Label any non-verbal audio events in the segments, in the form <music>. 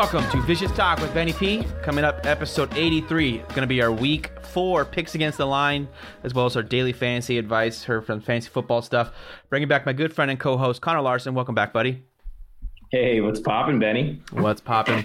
Welcome to Vicious Talk with Benny P. Coming up, episode 83. Going to be our week four picks against the line, as well as our daily fantasy advice, heard from fantasy football stuff. Bringing back my good friend and co host, Connor Larson. Welcome back, buddy. Hey, what's popping, Benny? What's popping?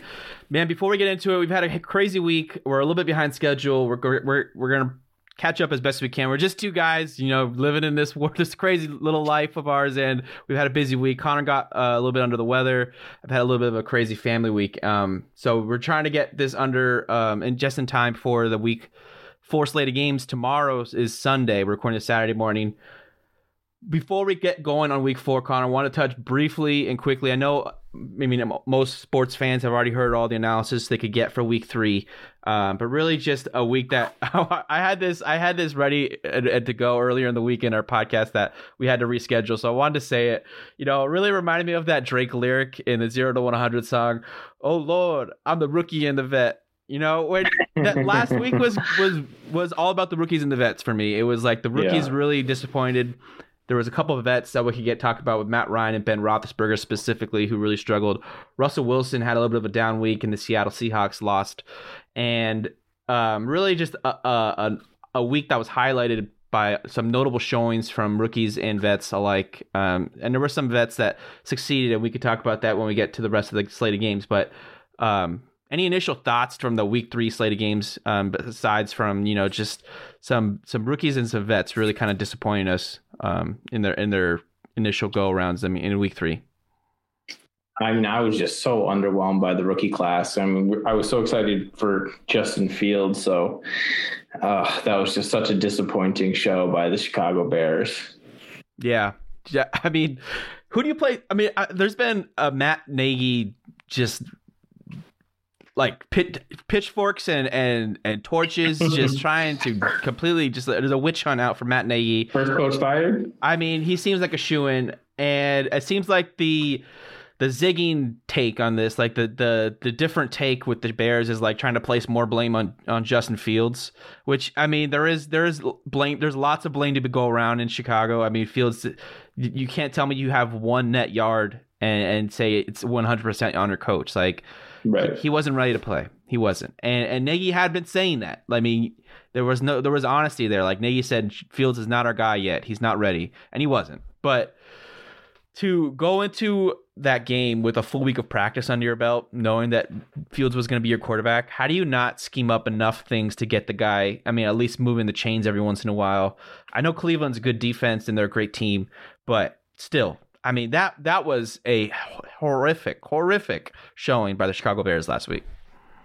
Man, before we get into it, we've had a crazy week. We're a little bit behind schedule. We're, we're, we're going to catch up as best we can. We're just two guys, you know, living in this <laughs> this crazy little life of ours, and we've had a busy week. Connor got uh, a little bit under the weather. I've had a little bit of a crazy family week. Um, so we're trying to get this under um, and just in time for the week four slate of games. Tomorrow is Sunday. We're recording this Saturday morning. Before we get going on week four, Connor, I want to touch briefly and quickly. I know, I mean, most sports fans have already heard all the analysis they could get for week three, um, but really just a week that <laughs> I had this, I had this ready to go earlier in the week in our podcast that we had to reschedule. So I wanted to say it. You know, it really reminded me of that Drake lyric in the Zero to One Hundred song. Oh Lord, I'm the rookie and the vet. You know, when that last week was <laughs> was was all about the rookies and the vets for me. It was like the rookies yeah. really disappointed. There was a couple of vets that we could get talked about with Matt Ryan and Ben Roethlisberger specifically, who really struggled. Russell Wilson had a little bit of a down week, and the Seattle Seahawks lost, and um, really just a, a, a week that was highlighted by some notable showings from rookies and vets alike. Um, and there were some vets that succeeded, and we could talk about that when we get to the rest of the slate of games. But um, any initial thoughts from the week three slate of games, um, besides from you know just some some rookies and some vets really kind of disappointing us um, in their in their initial go rounds. I mean, in week three. I mean, I was just so underwhelmed by the rookie class. I mean, I was so excited for Justin Fields. So uh, that was just such a disappointing show by the Chicago Bears. Yeah. Yeah. I mean, who do you play? I mean, I, there's been a Matt Nagy just like pit, pitchforks and, and, and torches, <laughs> just trying to completely just there's a witch hunt out for Matt Nagy. First coach fired. I mean, he seems like a shoe in, and it seems like the the zigging take on this, like the the the different take with the Bears is like trying to place more blame on on Justin Fields, which I mean there is there is blame there's lots of blame to go around in Chicago. I mean Fields, you can't tell me you have one net yard and and say it's 100 percent on your coach. Like Right. He wasn't ready to play. He wasn't. And and Nagy had been saying that. I mean, there was no there was honesty there. Like Nagy said Fields is not our guy yet. He's not ready. And he wasn't. But to go into that game with a full week of practice under your belt, knowing that Fields was going to be your quarterback, how do you not scheme up enough things to get the guy? I mean, at least moving the chains every once in a while. I know Cleveland's a good defense and they're a great team, but still, I mean that that was a horrific, horrific showing by the Chicago Bears last week.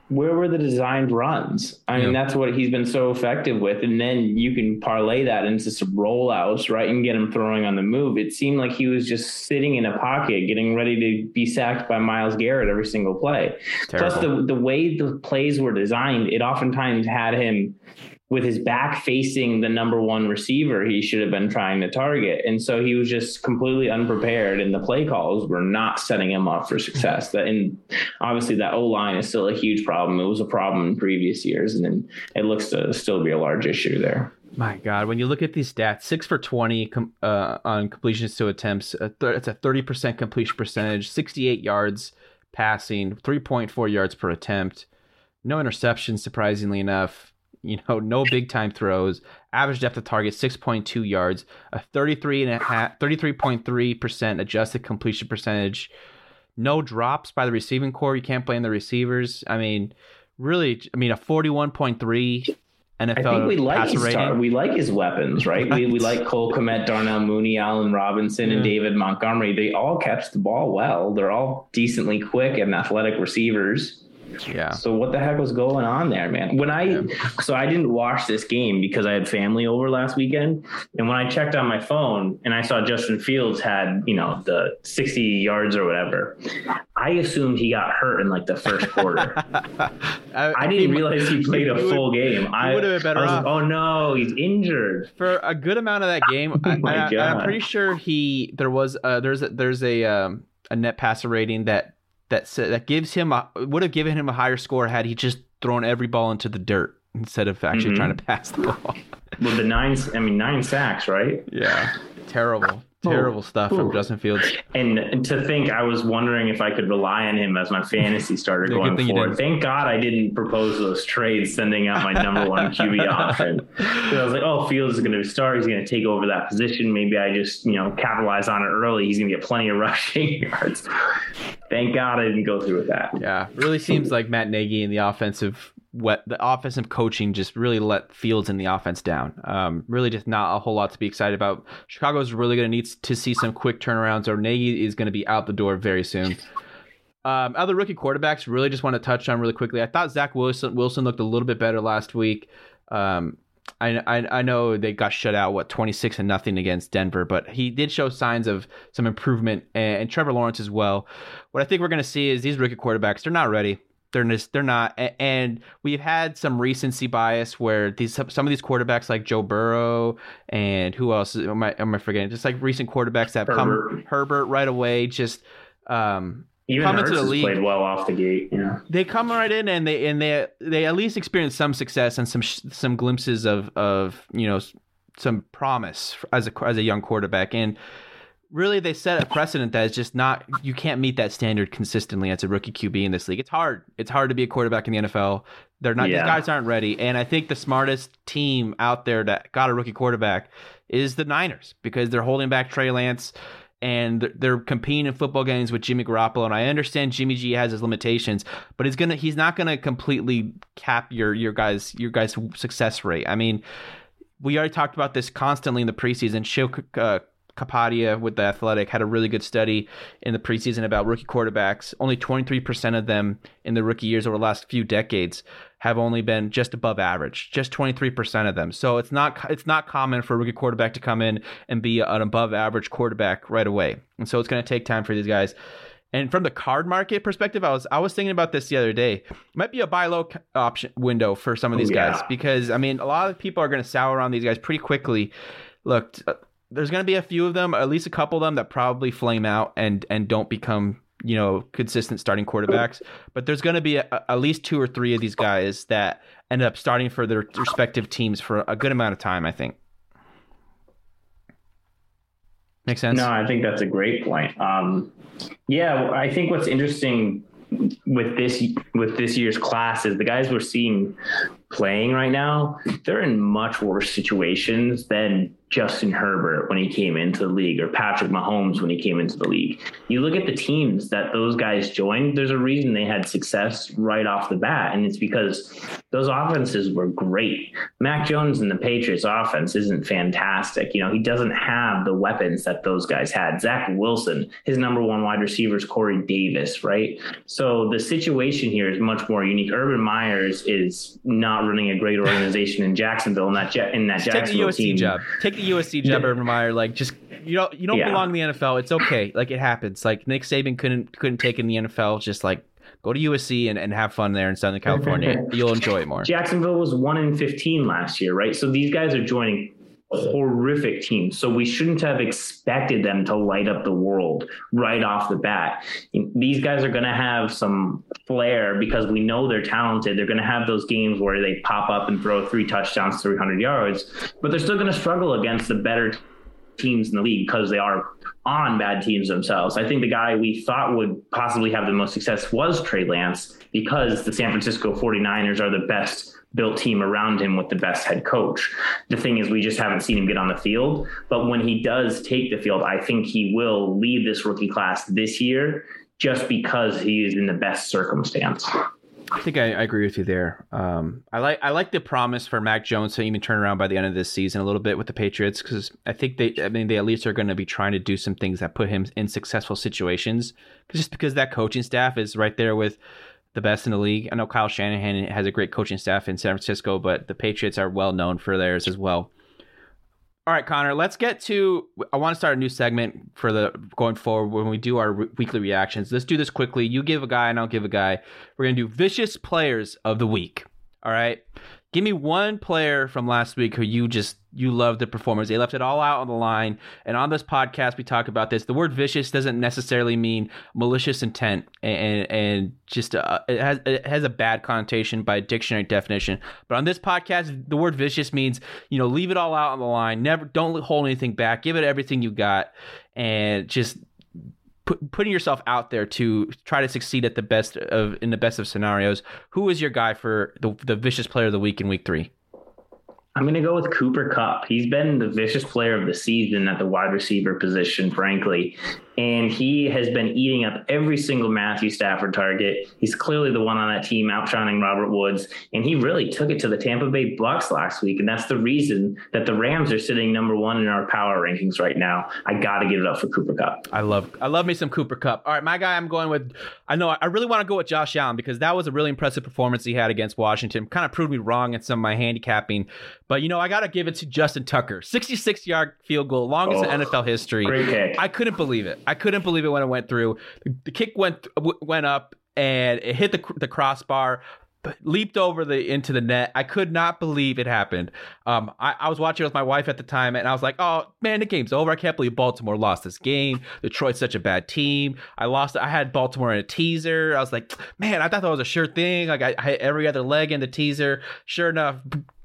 Where were the designed runs? I yeah. mean, that's what he's been so effective with. And then you can parlay that into some rollouts, right? And get him throwing on the move. It seemed like he was just sitting in a pocket, getting ready to be sacked by Myles Garrett every single play. Terrible. Plus, the, the way the plays were designed, it oftentimes had him with his back facing the number one receiver he should have been trying to target. And so he was just completely unprepared and the play calls were not setting him up for success. That and obviously that O line is still a huge problem. It was a problem in previous years and then it looks to still be a large issue there. My God, when you look at these stats, six for 20 uh, on completions to attempts, it's a 30% completion percentage, 68 yards passing, 3.4 yards per attempt, no interceptions, surprisingly enough you know, no big time throws, average depth of target 6.2 yards, a 33 and a half, 33.3% adjusted completion percentage, no drops by the receiving corps. You can't blame the receivers. I mean, really, I mean, a 41.3 NFL I think we like his star, we like his weapons, right? We, we like <laughs> Cole Kmet, Darnell Mooney, Allen Robinson, yeah. and David Montgomery. They all catch the ball well. They're all decently quick and athletic receivers. Yeah. So what the heck was going on there, man? When I yeah. so I didn't watch this game because I had family over last weekend, and when I checked on my phone and I saw Justin Fields had you know the sixty yards or whatever, I assumed he got hurt in like the first quarter. <laughs> I, I, didn't he, realize he played a full would, game. I would have been better off. Like, oh no, he's injured for a good amount of that game. <laughs> oh I, am pretty sure he there was uh, there's a, there's a um, a net passer rating that that that gives him a would have given him a higher score had he just thrown every ball into the dirt instead of actually mm-hmm. trying to pass the ball. well, the nine, I mean, nine sacks, right? Yeah, terrible, Terrible oh, stuff from Justin Fields. And, and to think, I was wondering if I could rely on him as my fantasy starter Yeah, going forward. Thank God I didn't propose those trades, sending out my number one <laughs> QB option. I was like, oh, Fields is going to start. He's going to take over that position. Maybe I just, you know, capitalize on it early. He's going to get plenty of <laughs> rushing yards. Thank God I didn't go through with that. Yeah, really seems like Matt Nagy and the offensive what the offensive coaching just really let Fields and the offense down. Um, really, just not a whole lot to be excited about. Chicago's really going to need to see some quick turnarounds, or Nagy is going to be out the door very soon. Um, other rookie quarterbacks, really just want to touch on really quickly. I thought Zach Wilson Wilson looked a little bit better last week. Um, I, I I know they got shut out what 26 and nothing against Denver, but he did show signs of some improvement, and, and Trevor Lawrence as well. What I think we're going to see is these rookie quarterbacks they're not ready. They're just they're not, and we've had some recency bias where these some of these quarterbacks like Joe Burrow and who else am I am I forgetting? Just like recent quarterbacks that have come Herbert. Herbert right away, just um, Even Come Hurts into the league. played well off the gate. Yeah. they come right in and they and they they at least experience some success and some some glimpses of of you know some promise as a as a young quarterback and really they set a precedent that is just not you can't meet that standard consistently as a rookie QB in this league. It's hard. It's hard to be a quarterback in the NFL. They're not Yeah. these guys aren't ready and I think the smartest team out there that got a rookie quarterback is the Niners because they're holding back Trey Lance and they're- competing in football games with Jimmy Garoppolo. And I understand Jimmy G has his limitations, but he's gonna he's not gonna completely cap your your guys your guys success rate. I mean, we already talked about this constantly in the preseason. Sheil uh, Kapadia with the Athletic had a really good study in the preseason about rookie quarterbacks. Only 23% of them in the rookie years over the last few decades have only been just above average, just 23% of them. So it's not it's not common for a rookie quarterback to come in and be an above average quarterback right away. And so it's going to take time for these guys. And from the card market perspective, I was I was thinking about this the other day. It Might be a buy low option window for some of these Oh, yeah. guys because I mean a lot of people are going to sour on these guys pretty quickly. Look, there's going to be a few of them, at least a couple of them that probably flame out and and don't become you know consistent starting quarterbacks. But there's going to be a, at least two or three of these guys that end up starting for their respective teams for a good amount of time. I think. Makes sense. No, I think that's a great point. Um, yeah, I think what's interesting with this with this year's class is the guys we're seeing playing right now. They're in much worse situations than Justin Herbert when he came into the league or Patrick Mahomes when he came into the league. You look at the teams that those guys joined. There's a reason they had success right off the bat, and it's because those offenses were great. Mac Jones and the Patriots offense isn't fantastic. You know, he doesn't have the weapons that those guys had. Zach Wilson, his number one wide receiver is Corey Davis, right? So the situation here is much more unique. Urban Meyers is not running a great organization in Jacksonville, and that in that Take the USC team. job. Take the USC job, Yeah. Urban Meyer. Like, just you don't you don't Yeah. belong in the NFL. It's okay. Like it happens. Like Nick Saban couldn't couldn't take in the NFL. Just like go to USC and, and have fun there in Southern California. <laughs> You'll enjoy it more. Jacksonville was one in 15 last year, right? So these guys are joining horrific team. So we shouldn't have expected them to light up the world right off the bat. These guys are going to have some flair because we know they're talented. They're going to have those games where they pop up and throw three touchdowns, 300 yards, but they're still going to struggle against the better teams in the league because they are on bad teams themselves. I think the guy we thought would possibly have the most success was Trey Lance because the San Francisco 49ers are the best built team around him with the best head coach. The thing is, we just haven't seen him get on the field. But when he does take the field, I think he will lead this rookie class this year just because he is in the best circumstance. I think I, I agree with you there. Um, I like I like the promise for Mac Jones to even turn around by the end of this season a little bit with the Patriots because I think they I mean they at least are going to be trying to do some things that put him in successful situations. Just because that coaching staff is right there with the best in the league. I know Kyle Shanahan has a great coaching staff in San Francisco, but the Patriots are well known for theirs as well. All right, Connor, let's get to. I want to start a new segment for the going forward when we do our re- weekly reactions. Let's do this quickly. You give a guy, and I'll give a guy. We're gonna do vicious players of the week. All right. Give me one player from last week who you just you love the performance. They left it all out on the line. And on this podcast, we talk about this. The word vicious doesn't necessarily mean malicious intent, and and just uh, it has it has a bad connotation by dictionary definition. But on this podcast, the word vicious means you know leave it all out on the line. Never don't hold anything back. Give it everything you got, and just put, putting yourself out there to try to succeed at the best of in the best of scenarios. Who is your guy for the the vicious player of the week in week three? I'm going to go with Cooper Kupp. He's been the vicious player of the season at the wide receiver position, frankly and he has been eating up every single Matthew Stafford target. He's clearly the one on that team outshining Robert Woods, and he really took it to the Tampa Bay Bucks last week, and that's the reason that the Rams are sitting number one in our power rankings right now. I got to give it up for Cooper Kupp. I love, I love me some Cooper Kupp. All right, my guy, I'm going with. I know I really want to go with Josh Allen because that was a really impressive performance he had against Washington. Kind of proved me wrong in some of my handicapping, but you know I got to give it to Justin Tucker, 66 yard field goal, longest oh, in NFL history. Great kick. I couldn't believe it. I couldn't believe it when it went through. The kick went went up and it hit the the crossbar, leaped over the into the net. I could not believe it happened. Um, I, I, was watching with my wife at the time, and I was like, "Oh man, the game's over. I can't believe Baltimore lost this game. Detroit's such a bad team. I lost. I had Baltimore in a teaser. I was like, man, I thought that was a sure thing. Like I, I had every other leg in the teaser. Sure enough,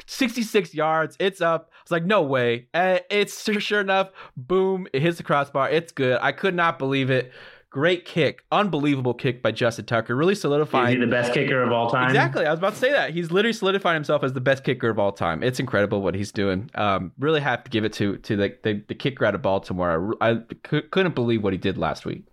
66 yards. It's up. Was like, no way. And it's <laughs> sure enough. Boom! It hits the crossbar. It's good. I could not believe it. Great kick, unbelievable kick by Justin Tucker. Really solidifying. Is he the best kicker of all time? Exactly. I was about to say that. He's literally solidifying himself as the best kicker of all time. It's incredible what he's doing. Um, really have to give it to to the the, the kicker out of Baltimore. I, I c- couldn't believe what he did last week.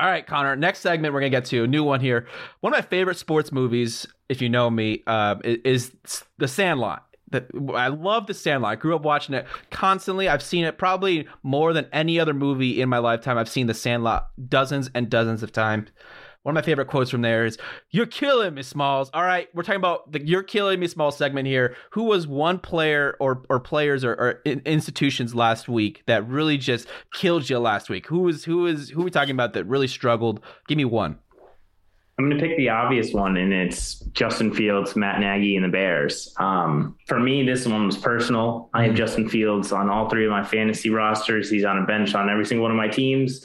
All right, Connor. Next segment, we're gonna get to a new one here. One of my favorite sports movies, if you know me, uh, is The Sandlot that I love The Sandlot. I grew up watching it constantly. I've seen it probably more than any other movie in my lifetime. I've seen The Sandlot dozens and dozens of times. One of my favorite quotes from there is, "You're killing me, Smalls." All right, we're talking about the "You're killing me, Smalls" segment here. Who was one player or or players or, or institutions last week that really just killed you last week? Who was who is who are we talking about that really struggled? Give me one. I'm going to pick the obvious one, and it's Justin Fields, Matt Nagy, and the Bears. Um, for me, this one was personal. I have mm-hmm. Justin Fields on all three of my fantasy rosters. He's on a bench on every single one of my teams.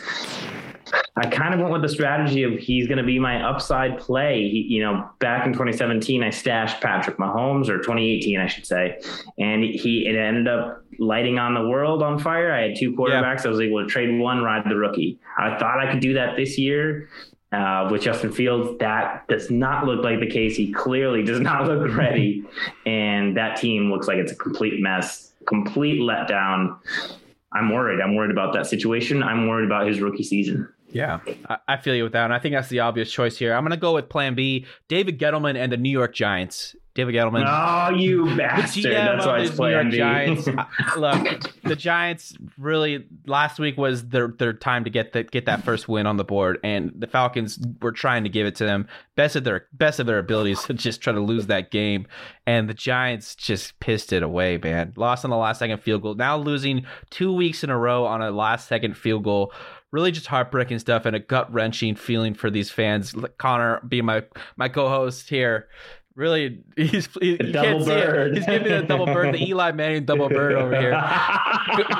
I kind of went with the strategy of he's going to be my upside play. He, you know, back in 2017, I stashed Patrick Mahomes, or 2018, I should say, and he it ended up lighting on the world on fire. I had two quarterbacks. Yeah. I was able to trade one, ride the rookie. I thought I could do that this year uh, with Justin Fields. That does not look like the case. He clearly does not look ready, and that team looks like it's a complete mess, complete letdown. I'm worried. I'm worried about that situation. I'm worried about his rookie season. Yeah, I feel you with that, and I think that's the obvious choice here. I'm going to go with Plan B: David Gettleman and the New York Giants. David Gettleman. Oh, you <laughs> bastard! That's why it's Plan B. Giants. <laughs> Look, the Giants really last week was their their time to get that get that first win on the board, and the Falcons were trying to give it to them best of their best of their abilities <laughs> to just try to lose that game, and the Giants just pissed it away, man. Lost on the last second field goal. Now losing two weeks in a row on a last second field goal really just heartbreaking stuff and a gut wrenching feeling for these fans. Connor, being my my co-host here, really <laughs> he's he, you can't see it. He's giving a double bird, the <laughs> Eli Manning double bird over here.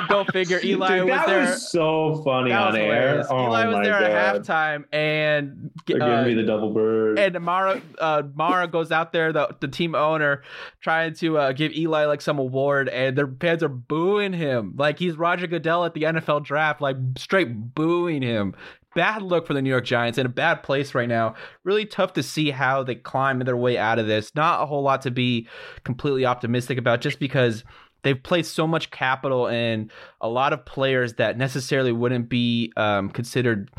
go, <laughs> figure. Eli Dude, was there. Was so funny on air. Oh Eli was there God. at halftime, and uh, giving me the double bird. And Mara uh, Mara goes out there, the the team owner, trying to uh, give Eli like some award, and their fans are booing him like he's Roger Goodell at the NFL draft, like straight booing him bad look for the New York Giants in a bad place right now. Really tough to see how they climb their way out of this. Not a whole lot to be completely optimistic about just because they've placed so much capital in a lot of players that necessarily wouldn't be um, considered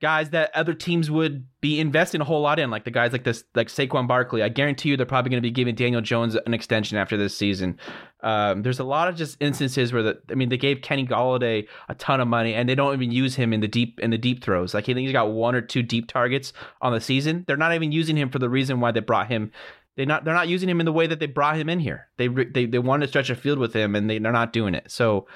guys that other teams would be investing a whole lot in, like the guys like this, like Saquon Barkley. I guarantee you, they're probably going to be giving Daniel Jones an extension after this season. Um, there's a lot of just instances where the, I mean, they gave Kenny Golladay a ton of money, and they don't even use him in the deep in the deep throws. Like I think he's got one or two deep targets on the season. They're not even using him for the reason why they brought him. They not they're not using him in the way that they brought him in here. They they they wanted to stretch a field with him, and they, they're not doing it. So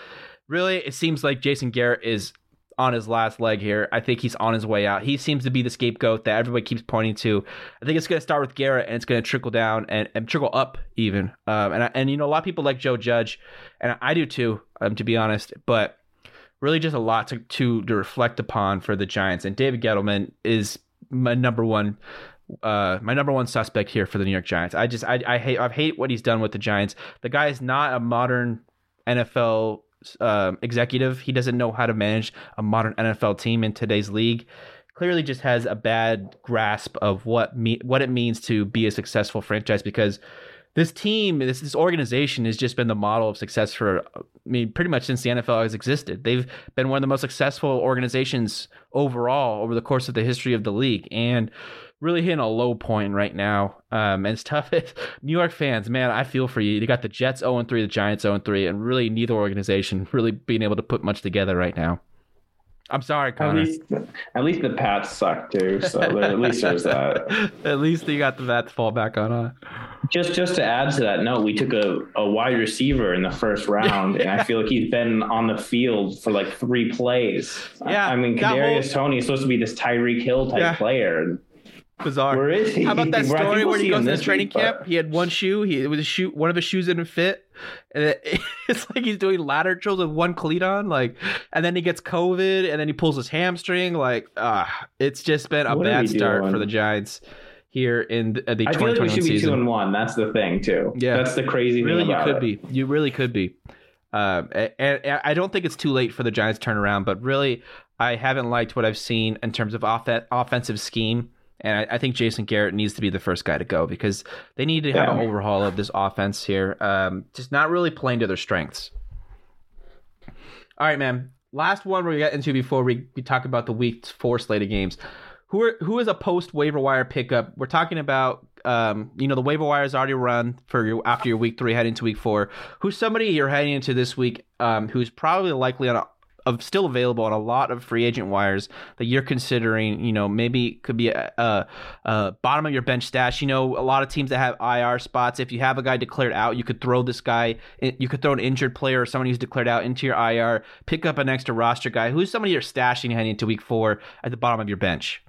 really, it seems like Jason Garrett is on his last leg here. I think he's on his way out. He seems to be the scapegoat that everybody keeps pointing to. I think it's going to start with Garrett and it's going to trickle down and, and trickle up even. Um, and and you know a lot of people like Joe Judge, and I do too, um, to be honest. But really, just a lot to, to to reflect upon for the Giants. And David Gettleman is my number one uh, my number one suspect here for the New York Giants. I just I, I hate I hate what he's done with the Giants. The guy is not a modern NFL um, executive. He doesn't know how to manage a modern NFL team in today's league. Clearly, just has a bad grasp of what me what it means to be a successful franchise because this team, this this organization has just been the model of success for I mean pretty much since the NFL has existed. They've been one of the most successful organizations overall over the course of the history of the league and really hitting a low point right now. Um, and it's tough. <laughs> New York fans, man, I feel for you. You got the Jets 0 3, the Giants 0 3, and really neither organization <laughs> really being able to put much together right now. I'm sorry, Connor. At least, at least the Pats suck too. So at least there's <laughs> that. at least you got the that to fall back on. Huh? Just just to add to that note, we took a, a wide receiver in the first round, and I feel like he's been on the field for like three plays. Yeah, I, I mean, Kadarius whole... Toney is supposed to be this Tyreek Hill type yeah. player. Bizarre. Where is he? How about that story where he goes to the training week, camp? But... He had one shoe. He it was a shoe. One of his shoes didn't fit, and it, <laughs> it's like he's doing ladder drills with one cleat on. Like, and then he gets COVID, and then he pulls his hamstring. Like, ah, uh, it's just been a what bad start doing? for the Giants here in the, uh, the I feel like we should be two and one. That's the thing too. Yeah, that's the crazy really, thing. you could it. be. You really could be. Um, and, and, I don't think it's too late for the Giants to turn around, but really, I haven't liked what I've seen in terms of off- offensive scheme and I, I, think Jason Garrett needs to be the first guy to go because they need to have yeah. an overhaul of this offense here. Um, just not really playing to their strengths. All right, man. Last one we get into before we, we talk about the week four slate of games. Who are who is a post waiver wire pickup? We're talking about um, you know the waiver wire is already run for your after your week three heading to week four. Who's somebody you're heading into this week um, who's probably likely on a of still available on a lot of free agent wires that you're considering. You know, maybe could be a, a, a, bottom of your bench stash. You know, a lot of teams that have IR spots. If you have a guy declared out, you could throw this guy. You could throw an injured player or someone who's declared out into your IR. Pick up an extra roster guy. Who's somebody you're stashing heading into week four at the bottom of your bench?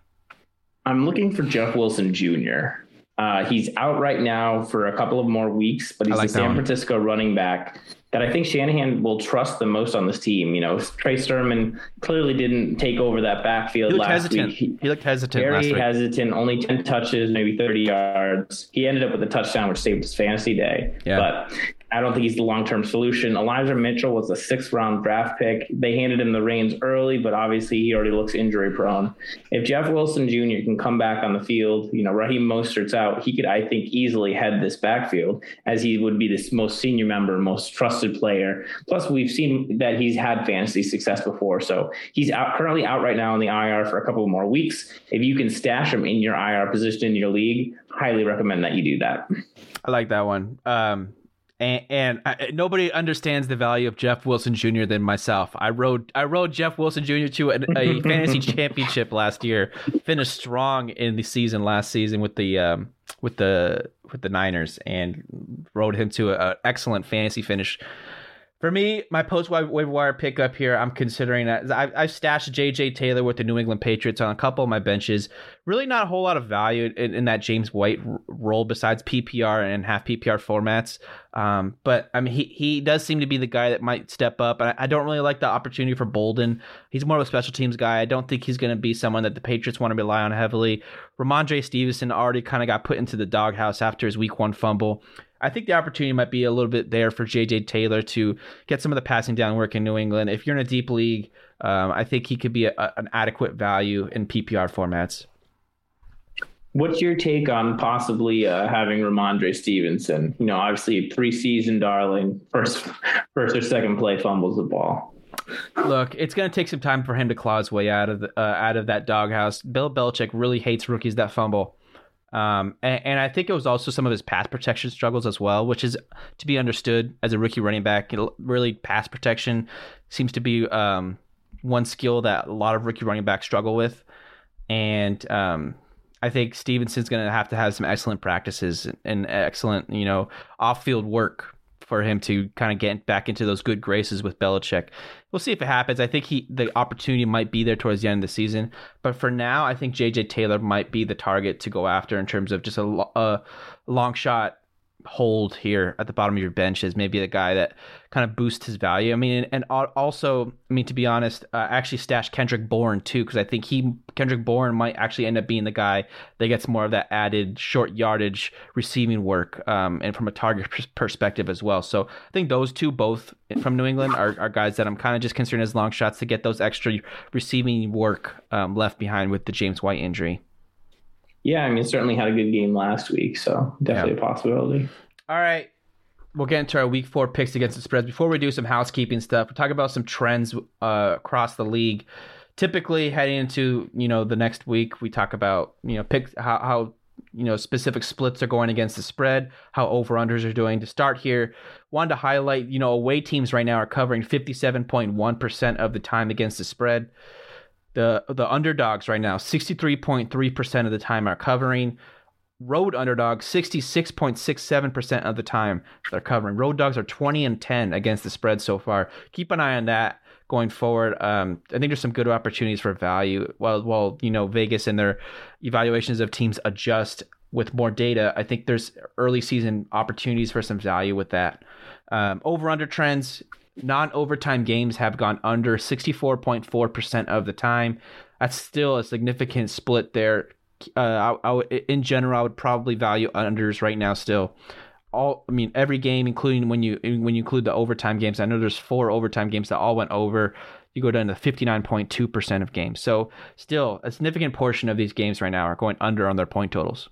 I'm looking for Jeff Wilson Jr. Uh, he's out right now for a couple of more weeks, but he's like a San Francisco running back that I think Shanahan will trust the most on this team. You know, Trey Sermon clearly didn't take over that backfield last hesitant. week. He, he looked hesitant. Very hesitant. Only ten touches, maybe thirty yards. He ended up with a touchdown, which saved his fantasy day. Yeah. But I don't think he's the long term solution. Elijah Mitchell was a sixth round draft pick. They handed him the reins early, but obviously he already looks injury prone. If Jeff Wilson Jr. can come back on the field, you know, Raheem Mostert's out, he could, I think, easily head this backfield as he would be this most senior member, most trusted player. Plus, we've seen that he's had fantasy success before. So he's out currently out right now in the IR for a couple more weeks. If you can stash him in your IR position in your league, highly recommend that you do that. I like that one. Um, and, and I, nobody understands the value of Jeff Wilson Jr. than myself. I rode I rode Jeff Wilson Jr. to a, a <laughs> fantasy championship last year. Finished strong in the season last season with the um, with the with the Niners and rode him to an excellent fantasy finish for me, my post waiver wire pickup here, I'm considering that I've, I've stashed J.J. Taylor with the New England Patriots on a couple of my benches. Really, not a whole lot of value in, in that James White role besides PPR and half PPR formats. Um, but I mean, he he does seem to be the guy that might step up. I, I don't really like the opportunity for Bolden. He's more of a special teams guy. I don't think he's going to be someone that the Patriots want to rely on heavily. Rhamondre Stevenson already kind of got put into the doghouse after his Week One fumble. I think the opportunity might be a little bit there for JJ Taylor to get some of the passing down work in New England. If you're in a deep league, um, I think he could be a, an adequate value in PPR formats. What's your take on possibly uh, having Rhamondre Stevenson? You know, obviously preseason darling, first first or second play fumbles the ball. Look, it's going to take some time for him to claw his way out of the, uh, out of that doghouse. Bill Belichick really hates rookies that fumble. Um, and, and, I think it was also some of his pass protection struggles as well, which is to be understood as a rookie running back. Really, pass protection seems to be um, one skill that a lot of rookie running backs struggle with. And um, I think Stevenson's going to have to have some excellent practices and excellent, you know, off-field work for him to kind of get back into those good graces with Belichick. We'll see if it happens. I think he the opportunity might be there towards the end of the season, but for now, I think JJ Taylor might be the target to go after in terms of just a, a long shot hold here at the bottom of your bench as maybe the guy that kind of boosts his value. I mean, and also, I mean, to be honest, uh, actually stashed Kendrick Bourne too because I think he Kendrick Bourne might actually end up being the guy that gets more of that added short yardage receiving work um, and from a target <laughs> perspective as well. So I think those two both from New England are, are guys that I'm kind of just considering as long shots to get those extra receiving work um, left behind with the James White injury. Yeah, I mean, certainly had a good game last week, so definitely yeah. a possibility. All right. We'll get into our week four picks against the spreads. Before we do some housekeeping stuff, we'll talk about some trends uh, across the league. Typically, heading into you know the next week, we talk about you know pick how, how you know specific splits are going against the spread, how over unders are doing. To start here, wanted to highlight you know away teams right now are covering fifty seven point one percent of the time against the spread. The the underdogs right now, 63.3% of the time are covering. Road underdogs, 66.67% of the time they're covering. Road dogs are 20 and 10 against the spread so far. Keep an eye on that going forward. Um, I think there's some good opportunities for value. While while you know Vegas and their evaluations of teams adjust with more data, I think there's early season opportunities for some value with that. Um, over under trends, non overtime games have gone under 64.4% of the time. That's still a significant split there. Uh, I, I would, in general, I would probably value unders right now still. All, I mean, every game, including when you when you include the overtime games. I know there's four overtime games that all went over. You go down to 59.2% of games. So still, a significant portion of these games right now are going under on their point totals.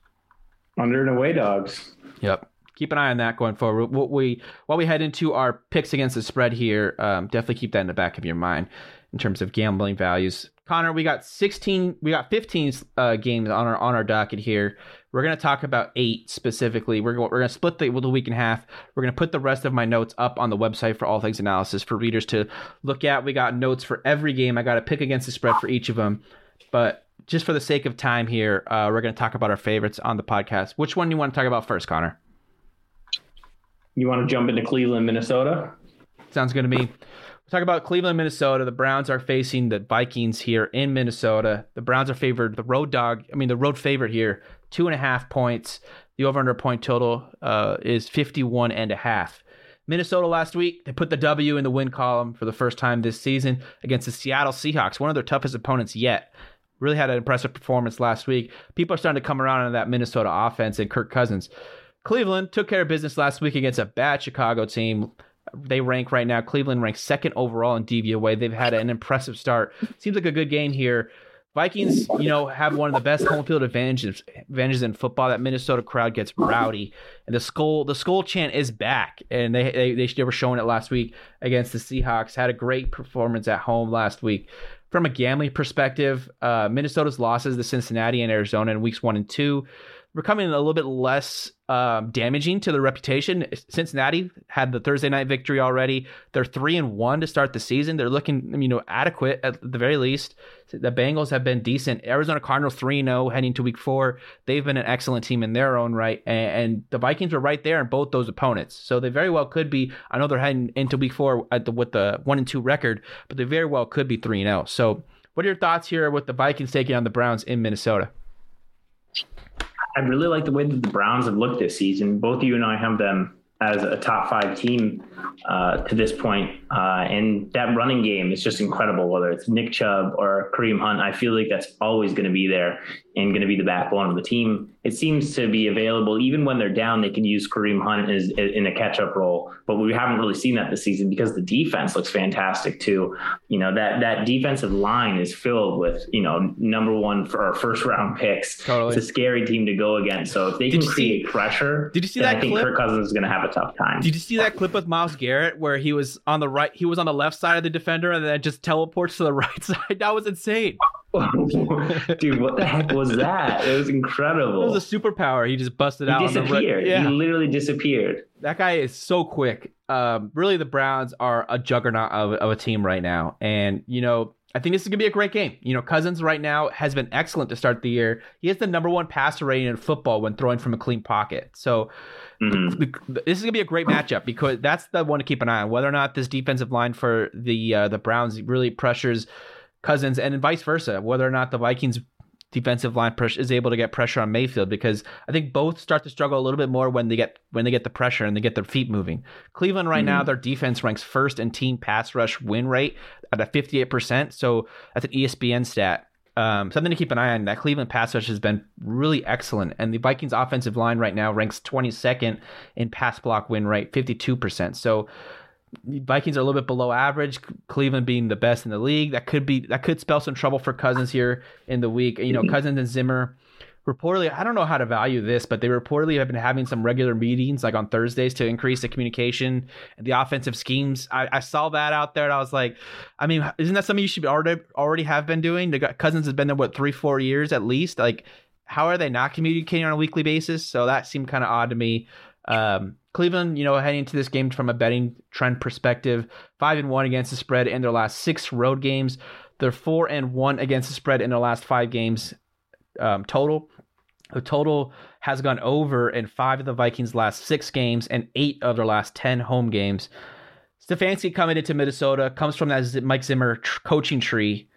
Under and away dogs. Yep keep an eye on that going forward. What we while we head into our picks against the spread here, um, definitely keep that in the back of your mind in terms of gambling values. Connor, we got 16, we got 15 uh, games on our on our docket here. We're to talk about eight specifically. We're going we're to split the, the week in half. We're to put the rest of my notes up on the website for all things analysis for readers to look at. We got notes for every game. I got a pick against the spread for each of them, but just for the sake of time here, uh, we're going to talk about our favorites on the podcast. Which one do you want to talk about first, Connor? You want to jump into Cleveland, Minnesota? Sounds good to me. Talk about Cleveland, Minnesota. The Browns are facing the Vikings here in Minnesota. The Browns are favored. The road dog, I mean, the road favorite here, two and a half points. The over under point total uh, is 51 and a half. Minnesota last week, they put the W in the win column for the first time this season against the Seattle Seahawks, one of their toughest opponents yet. Really had an impressive performance last week. People are starting to come around on that Minnesota offense and Kirk Cousins. Cleveland took care of business last week against a bad Chicago team. They rank right now. Cleveland ranks second overall in DVOA. They've had an impressive start. Seems like a good game here. Vikings, you know, have one of the best home field advantages advantages in football. That Minnesota crowd gets rowdy, and the skull the skull chant is back. And they they they were showing it last week against the Seahawks. Had a great performance at home last week. From a gambling perspective, uh, Minnesota's losses to Cincinnati and Arizona in weeks one and two becoming a little bit less um, damaging to their reputation. Cincinnati had the Thursday night victory already. They're three and one to start the season. They're looking, you know, adequate at the very least. The Bengals have been decent. Arizona Cardinals three zero heading to week four. They've been an excellent team in their own right, and, the Vikings were right there in both those opponents. So they very well could be. I know they're heading into week four the, with the one and two record, but they very well could be three and zero. So, what are your thoughts here with the Vikings taking on the Browns in Minnesota? I really like the way that the Browns have looked this season. Both you and I have them as a top five team uh, to this point. Uh, and that running game is just incredible, whether it's Nick Chubb or Kareem Hunt. I feel like that's always going to be there and going to be the backbone of the team. It seems to be available even when they're down. They can use Kareem Hunt as, in a catch-up role, but we haven't really seen that this season because the defense looks fantastic too. You know that that defensive line is filled with you know number one for our first round picks. Totally. It's a scary team to go against. So if they did can create see, pressure, did you see that? I think clip? Kirk Cousins is going to have a tough time. Did you see that clip with Myles Garrett where he was on the right? He was on the left side of the defender and then just teleports to the <laughs> right side. That was insane. <laughs> Dude, what the heck was that? It was incredible. It was a superpower. He just busted he out. Disappeared. Right. Yeah. He literally disappeared. That guy is so quick. Um, really, the Browns are a juggernaut of, of a team right now. And, you know, I think this is gonna be a great game. You know, Cousins right now has been excellent to start the year. He has the number one passer rating in football when throwing from a clean pocket. So mm-hmm. this is gonna be a great matchup because that's the one to keep an eye on. Whether or not this defensive line for the uh, the Browns really pressures Cousins, and vice versa. Whether or not the Vikings defensive line pressure is able to get pressure on Mayfield because I think both start to struggle a little bit more when they get when they get the pressure and they get their feet moving. Cleveland right mm-hmm. now their defense ranks first in team pass rush win rate at a 58%, so that's an ESPN stat. Um, something to keep an eye on. That Cleveland pass rush has been really excellent, and the Vikings offensive line right now ranks 22nd in pass block win rate, 52%. So Vikings are a little bit below average. Cleveland being the best in the league. That could be that could spell some trouble for Cousins here in the week. You know, mm-hmm. Cousins and Zimmer reportedly, I don't know how to value this, but they reportedly have been having some regular meetings like on Thursdays to increase the communication and the offensive schemes. I, I saw that out there and I was like, I mean, isn't that something you should already already have been doing? The Cousins has been there what three, four years at least. Like, how are they not communicating on a weekly basis? So that seemed kind of odd to me. Um, Cleveland, you know, heading into this game from a betting trend perspective, five and one against the spread in their last six road games. They're four and one against the spread in their last five games um, total. The total has gone over in five of the Vikings' last six games and eight of their last ten home games. Stefanski coming into Minnesota comes from that Mike Zimmer tr- coaching tree.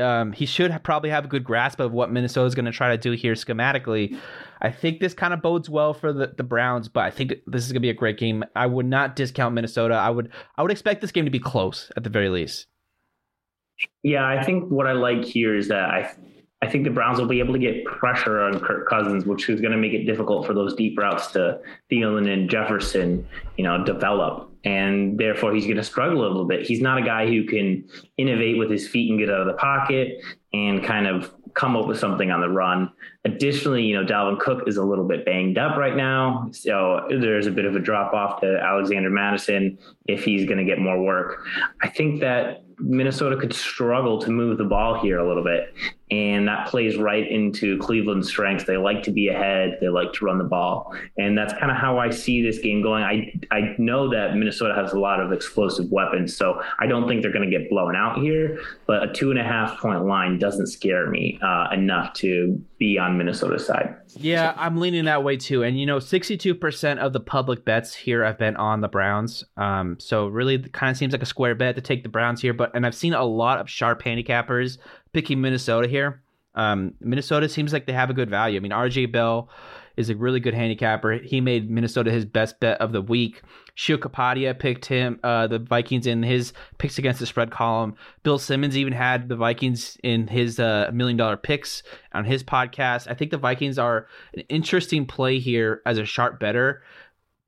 Um, he should have probably have a good grasp of what Minnesota is going to try to do here schematically. I think this kind of bodes well for the, the Browns, but I think this is going to be a great game. I would not discount Minnesota. I would I would expect this game to be close at the very least. Yeah, I think what I like here is that I I think the Browns will be able to get pressure on Kirk Cousins, which is going to make it difficult for those deep routes to Thielen and Jefferson, you know, develop. And therefore, he's going to struggle a little bit. He's not a guy who can innovate with his feet and get out of the pocket and kind of come up with something on the run. Additionally, you know, Dalvin Cook is a little bit banged up right now. So there's a bit of a drop off to Alexander Mattison if he's going to get more work. I think that Minnesota could struggle to move the ball here a little bit. And that plays right into Cleveland's strengths. They like to be ahead. They like to run the ball. And that's kind of how I see this game going. I, I know that Minnesota has a lot of explosive weapons, so I don't think they're going to get blown out here. But a two and a half point line doesn't scare me uh, enough to be on Minnesota's side. Yeah, I'm leaning that way too. And, you know, 62% of the public bets here have been on the Browns. Um, so really kind of seems like a square bet to take the Browns here. But and I've seen a lot of sharp handicappers picking Minnesota here. Um, Minnesota seems like they have a good value. I mean, RJ Bell is a really good handicapper. He made Minnesota his best bet of the week. Sheil Kapadia picked him, uh, the Vikings in his picks against the spread column. Bill Simmons even had the Vikings in his uh, million dollar picks on his podcast. I think the Vikings are an interesting play here as a sharp bettor,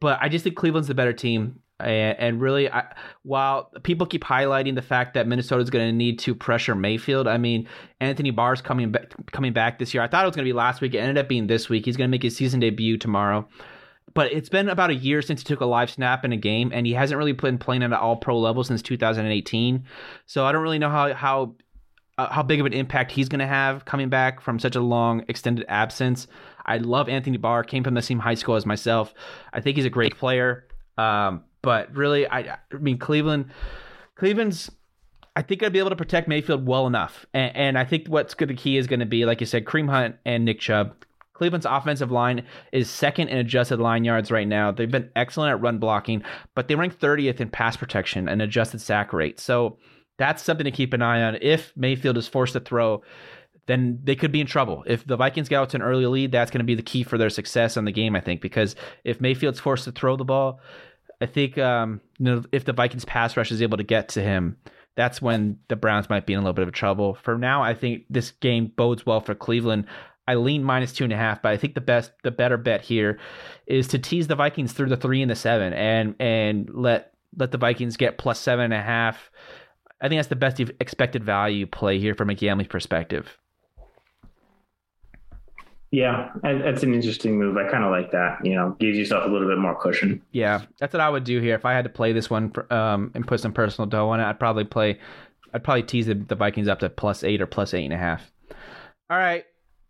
but I just think Cleveland's the better team. And, and really, I, while people keep highlighting the fact that Minnesota is going to need to pressure Mayfield, I mean, Anthony Barr's coming back, coming back this year. I thought it was going to be last week. It ended up being this week. He's going to make his season debut tomorrow. But it's been about a year since he took a live snap in a game, and he hasn't really been playing at an all pro level since 2018. So I don't really know how how uh, how big of an impact he's going to have coming back from such a long extended absence. I love Anthony Barr. Came from the same high school as myself. I think he's a great player. Um, but really, I, I mean, Cleveland, Cleveland's. I think I'd be able to protect Mayfield well enough, and, and I think what's good the key is going to be, like you said, Kareem Hunt and Nick Chubb. Cleveland's offensive line is second in adjusted line yards right now. They've been excellent at run blocking, but they rank 30th in pass protection and adjusted sack rate. So that's something to keep an eye on. If Mayfield is forced to throw, then they could be in trouble. If the Vikings get out to an early lead, that's going to be the key for their success in the game, I think, because if Mayfield's forced to throw the ball, I think um, you know if the Vikings pass rush is able to get to him, that's when the Browns might be in a little bit of trouble. For now, I think this game bodes well for Cleveland. I lean minus two and a half, but I think the best, the better bet here is to tease the Vikings through the three and the seven, and and let let the Vikings get plus seven and a half. I think that's the best expected value play here from a gambling perspective. Yeah, that's an interesting move. I kind of like that. You know, gives yourself a little bit more cushion. Yeah, that's what I would do here if I had to play this one um, and put some personal dough on it. I'd probably play. I'd probably tease the, the Vikings up to plus eight or plus eight and a half. All right,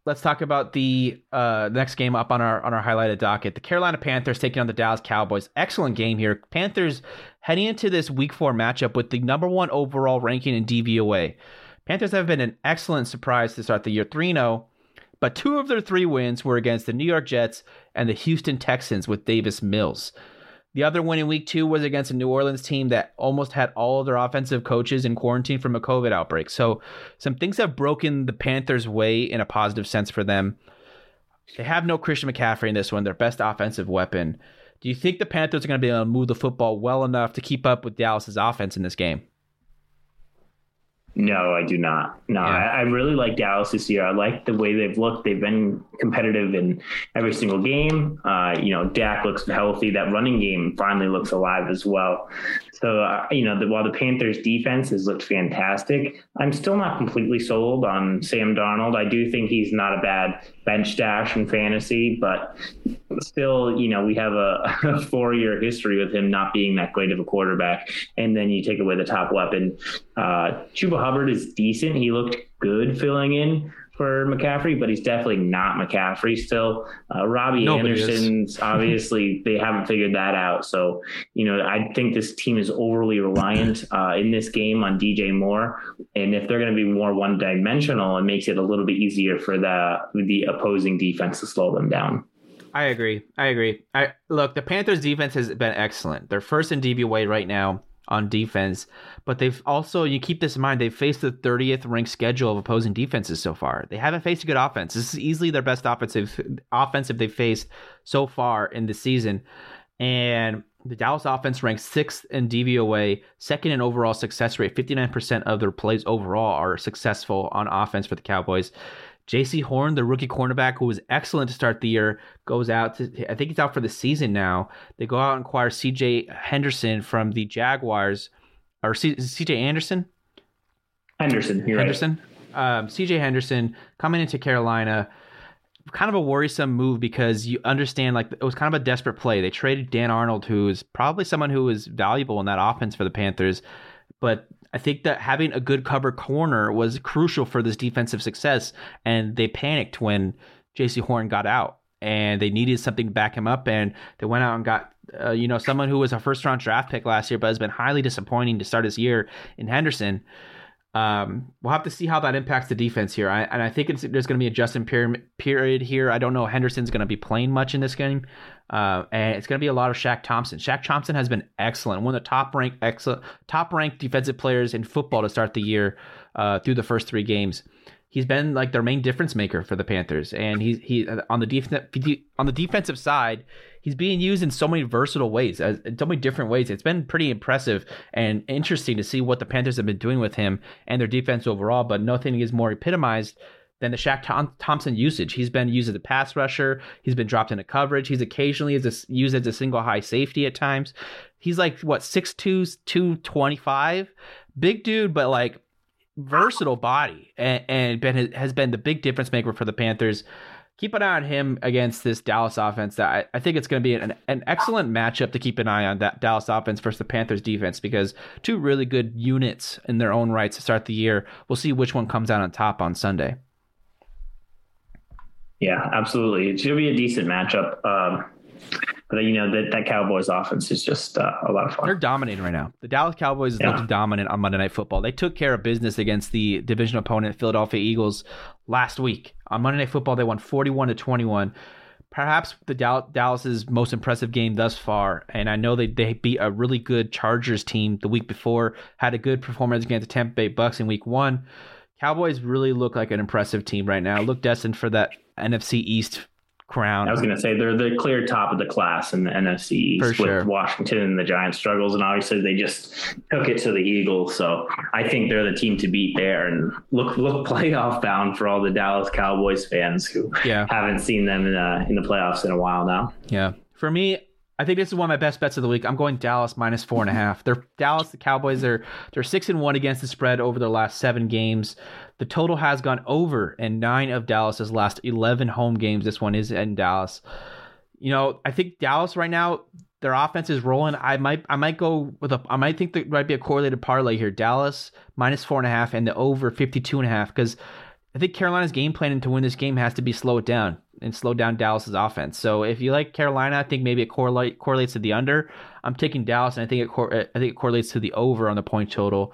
let's talk about the uh, next game up on our on our highlighted docket. The Carolina Panthers taking on the Dallas Cowboys. Excellent game here. Panthers heading into this Week Four matchup with the number one overall ranking in DVOA. Panthers have been an excellent surprise to start the year 3 0, but two of their three wins were against the New York Jets and the Houston Texans with Davis Mills. The other win in week two was against a New Orleans team that almost had all of their offensive coaches in quarantine from a COVID outbreak. So some things have broken the Panthers' way in a positive sense for them. They have no Christian McCaffrey in this one, their best offensive weapon. Do you think the Panthers are going to be able to move the football well enough to keep up with Dallas's offense in this game? No, I do not. No, yeah. I, I, really like Dallas this year. I like the way they've looked. They've been competitive in every single game. Uh, you know, Dak looks healthy. That running game finally looks alive as well. So, uh, you know, the, while the Panthers defense has looked fantastic, I'm still not completely sold on Sam Darnold. I do think he's not a bad bench dash in fantasy, but still, you know, we have a, <laughs> a four year history with him not being that great of a quarterback. And then you take away the top weapon. Uh, Chuba Hubbard is decent. He looked good filling in for McCaffrey, but he's definitely not McCaffrey still. Uh, Robby Nobody Anderson's <laughs> obviously they haven't figured that out. So, you know, I think this team is overly reliant uh, in this game on DJ Moore. And if they're going to be more one dimensional, it makes it a little bit easier for the the opposing defense to slow them down. I agree. I agree. I look, the Panthers defense has been excellent. They're first in DVOA right now on defense, but they've also you keep this in mind, they've faced the 30th ranked schedule of opposing defenses so far. They haven't faced a good offense. This is easily their best offensive offensive they've faced so far in the season. And the Dallas offense ranks sixth in DVOA, second in overall success rate. 59% of their plays overall are successful on offense for the Cowboys. Jaycee Horn, the rookie cornerback who was excellent to start the year, goes out to I think he's out for the season now. They go out and acquire CJ Henderson from the Jaguars or CJ Anderson? Henderson, Henderson. Right. Um, CJ Henderson coming into Carolina kind of a worrisome move because you understand like it was kind of a desperate play. They traded Dan Arnold, who is probably someone who is valuable in that offense for the Panthers, but I think that having a good cover corner was crucial for this defensive success, and they panicked when Jaycee Horn got out, and they needed something to back him up, and they went out and got uh, you know someone who was a first round draft pick last year, but has been highly disappointing to start his year in Henderson. Um, we'll have to see how that impacts the defense here. I, and I think there's going to be a adjustment period here. I don't know Henderson's going to be playing much in this game. Uh, and it's going to be a lot of Shaq Thompson. Shaq Thompson has been excellent, one of the top ranked top ranked defensive players in football to start the year uh, through the first three games. He's been like their main difference maker for the Panthers, and he's he on the def- on the defensive side he's being used in so many versatile ways, as, so many different ways. It's been pretty impressive and interesting to see what the Panthers have been doing with him and their defense overall. But nothing is more epitomized than the Shaq Thompson usage. He's been used as a pass rusher. He's been dropped into coverage. He's occasionally used as a single high safety at times. He's like what 6'2", 225, big dude, but like versatile body, and, and been has been the big difference maker for the Panthers keep an eye on him against this Dallas offense. That I, I think it's going to be an, an excellent matchup to keep an eye on that Dallas offense versus the Panthers defense because two really good units in their own rights to start the year. We'll see which one comes out on top on Sunday. Yeah, absolutely. It should be a decent matchup. Um, but you know that that Cowboys offense is just uh, a lot of fun. They're dominating right now. The Dallas Cowboys yeah. looked dominant on Monday Night Football. They took care of business against the division opponent Philadelphia Eagles last week on Monday Night Football. They won forty-one to twenty-one. Perhaps the Dallas's most impressive game thus far, and I know they they beat a really good Chargers team the week before. Had a good performance against the Tampa Bay Bucks in Week One. Cowboys really look like an impressive team right now. Look destined for that NFC East crown. I was going to say they're the clear top of the class in the NFC East with sure. Washington and the Giants struggles, and obviously they just took it to the Eagles. So I think they're the team to beat there, and look look <laughs> playoff bound for all the Dallas Cowboys fans who yeah. haven't seen them in, uh, in the playoffs in a while now. Yeah, for me, I think this is one of my best bets of the week. I'm going Dallas minus four and a half. They're Dallas, the Cowboys. They're they're six and one against the spread over their last seven games. The total has gone over in nine of Dallas's last eleven home games. This one is in Dallas. You know, I think Dallas right now, their offense is rolling. I might I might go with a I might think there might be a correlated parlay here. Dallas minus four and a half and the over 52 and a half because I think Carolina's game plan to win this game has to be slow it down and slow down Dallas's offense. So if you like Carolina, I think maybe it correlate, correlates to the under. I'm taking Dallas, and I think it cor- I think it correlates to the over on the point total.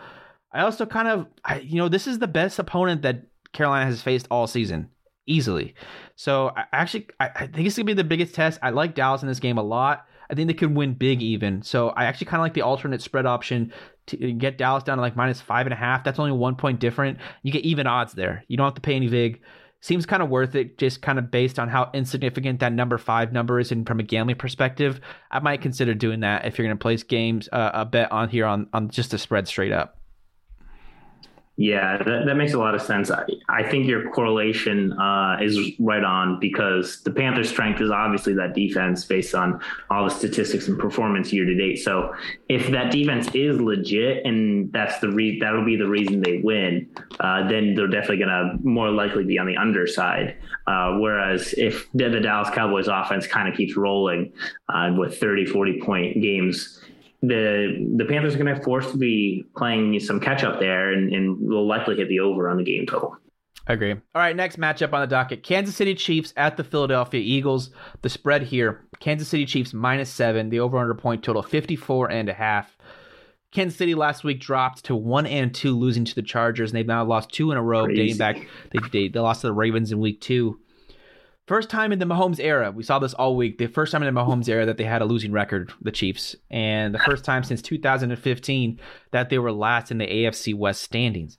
I also kind of, I, you know, this is the best opponent that Carolina has faced all season, easily. So I actually, I, I think it's gonna be the biggest test. I like Dallas in this game a lot. I think they could win big even. So I actually kind of like the alternate spread option to get Dallas down to like minus five and a half. That's only one point different. You get even odds there. You don't have to pay any vig. Seems kind of worth it, just kind of based on how insignificant that number five number is, and from a gambling perspective, I might consider doing that if you're going to place games uh, a bet on here on on just the spread straight up. Yeah, that, that makes a lot of sense. I, I think your correlation uh, is right on because the Panthers' strength is obviously that defense based on all the statistics and performance year to date. So if that defense is legit and that's the re- that'll be the reason they win, uh, then they're definitely going to more likely be on the underside. Uh, whereas if the, the, Dallas Cowboys offense kind of keeps rolling uh, with 30, 40 point games, the the Panthers are going to force to be playing some catch up there, and, and will likely hit the over on the game total. I agree. All right, next matchup on the docket: Kansas City Chiefs at the Philadelphia Eagles. The spread here: Kansas City Chiefs minus seven. The over under point total 54 and a half. Kansas City last week dropped to one and two, losing to the Chargers, and they've now lost two in a row, Crazy. dating back. They, they, they lost to the Ravens in week two. First time in the Mahomes era, we saw this all week. The first time in the Mahomes era that they had a losing record, the Chiefs, and the first time since 2015 that they were last in the AFC West standings.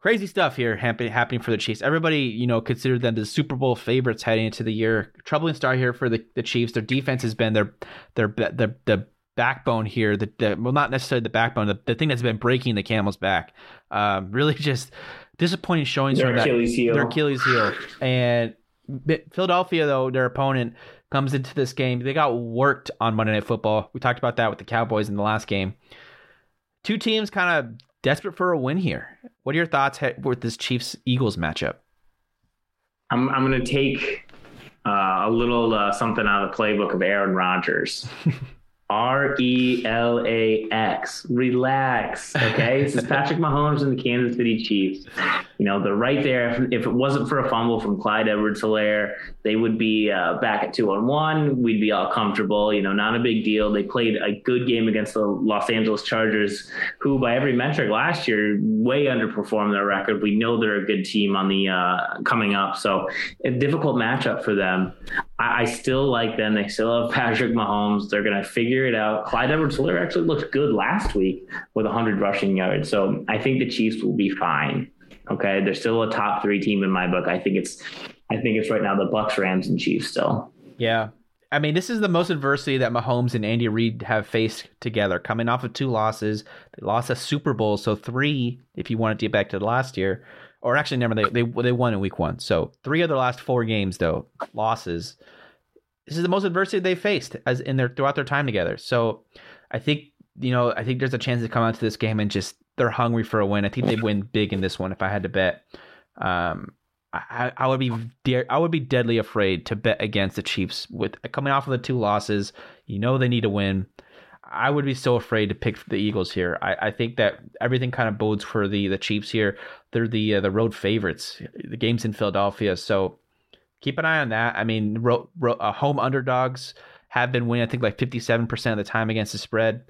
Crazy stuff here happening for the Chiefs. Everybody, you know, considered them the Super Bowl favorites heading into the year. Troubling start here for the, the Chiefs. Their defense has been their their the the backbone here. The, the well, not necessarily the backbone. The, the thing that's been breaking the camel's back. Um, really, <laughs> just disappointing showings their from Achilles that, heel. Their Achilles heel, and Philadelphia, though, their opponent comes into this game. They got worked on Monday Night Football. We talked about that with the Cowboys in the last game. Two teams kind of desperate for a win here. What are your thoughts with this Chiefs Eagles matchup? I'm I'm going to take uh, a little uh, something out of the playbook of Aaron Rodgers. <laughs> R E L A X. Relax. Okay. this is Patrick Mahomes and the Kansas City Chiefs. You know, they're right there. If, if it wasn't for a fumble from Clyde Edwards Helaire, they would be uh, back at two on one. We'd be all comfortable. You know, not a big deal. They played a good game against the Los Angeles Chargers, who, by every metric last year, way underperformed their record. We know they're a good team on the uh, coming up. So, a difficult matchup for them. I, I still like them. They still have Patrick Mahomes. They're going to figure it out. Clyde Edwards Helaire actually looked good last week with 100 rushing yards. So I think the Chiefs will be fine. Okay, they're still a top three team in my book. I think it's, I think it's right now the Bucks, Rams, and Chiefs still. Yeah, I mean, this is the most adversity that Mahomes and Andy Reid have faced together, coming off of two losses. They lost a Super Bowl, so three, if you want to get back to last year or actually never they, they they won in week one. So three of their last four games though losses. This is the most adversity they faced as in their throughout their time together. So I think you know I think there's a chance to come out to this game and just they're hungry for a win. I think they win big in this one if I had to bet. Um, I, I would be de- I would be deadly afraid to bet against the Chiefs with coming off of the two losses. You know they need to win. I would be so afraid to pick the Eagles here. I, I think that everything kind of bodes for the the Chiefs here. They're the uh, the road favorites. The game's in Philadelphia, so keep an eye on that. I mean, ro- ro- uh, home underdogs have been winning. I think like fifty seven percent of the time against the spread.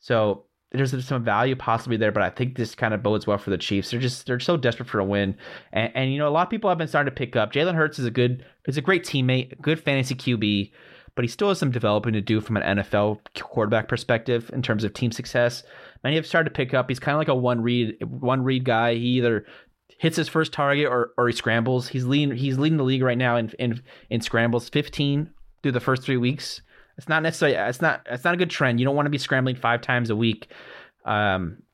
So there's some value possibly there, but I think this kind of bodes well for the Chiefs. They're just they're so desperate for a win, and, and you know a lot of people have been starting to pick up. Jalen Hurts is a good is a great teammate, good fantasy QB but he still has some developing to do from an NFL quarterback perspective in terms of team success. Many have started to pick up. He's kind of like a one read one read guy. He either hits his first target or, or he scrambles. He's leading he's leading the league right now in in, in scrambles, 15 through the first three weeks. It's not necessarily it's not it's not a good trend. You don't want to be scrambling five times a week. Um,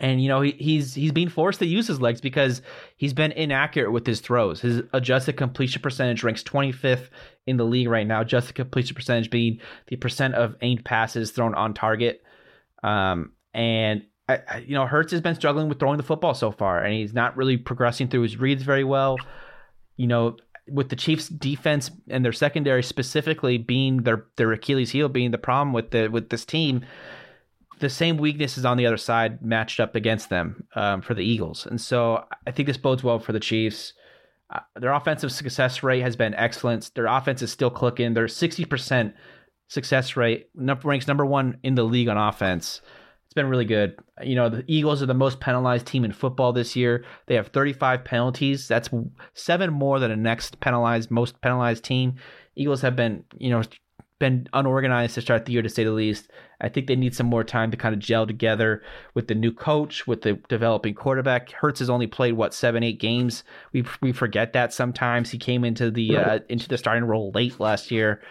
and you know he, he's he's being forced to use his legs because he's been inaccurate with his throws. His adjusted completion percentage ranks 25th in the league right now. Adjusted completion percentage being the percent of aimed passes thrown on target. Um, and I, I, you know Hurts has been struggling with throwing the football so far, and he's not really progressing through his reads very well. You know, with the Chiefs' defense and their secondary specifically being their their Achilles heel being the problem with the with this team the same weaknesses on the other side matched up against them um, for the Eagles. And so I think this bodes well for the Chiefs. Uh, their offensive success rate has been excellent. Their offense is still clicking. Their 60% success rate ranks number one in the league on offense. It's been really good. You know, the Eagles are the most penalized team in football this year. They have 35 penalties. That's seven more than the next penalized, most penalized team. Eagles have been, you know, been unorganized to start the year to say the least. I think they need some more time to kind of gel together with the new coach, with the developing quarterback. Hurts has only played what seven, eight games. We we forget that sometimes. He came into the uh, into the starting role late last year.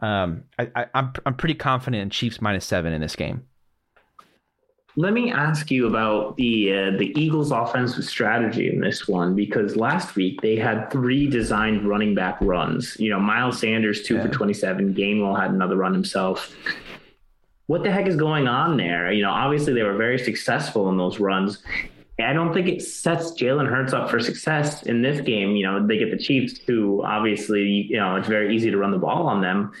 Um, I, I, I'm I'm pretty confident in Chiefs minus seven in this game. Let me ask you about the uh, the Eagles' offensive strategy in this one because last week they had three designed running back runs. You know, Miles Sanders two yeah. for twenty seven. Gainwell had another run himself. What the heck is going on there? You know, obviously they were very successful in those runs, I don't think it sets Jalen Hurts up for success in this game. You know, they get the Chiefs, who obviously, you know, it's very easy to run the ball on them.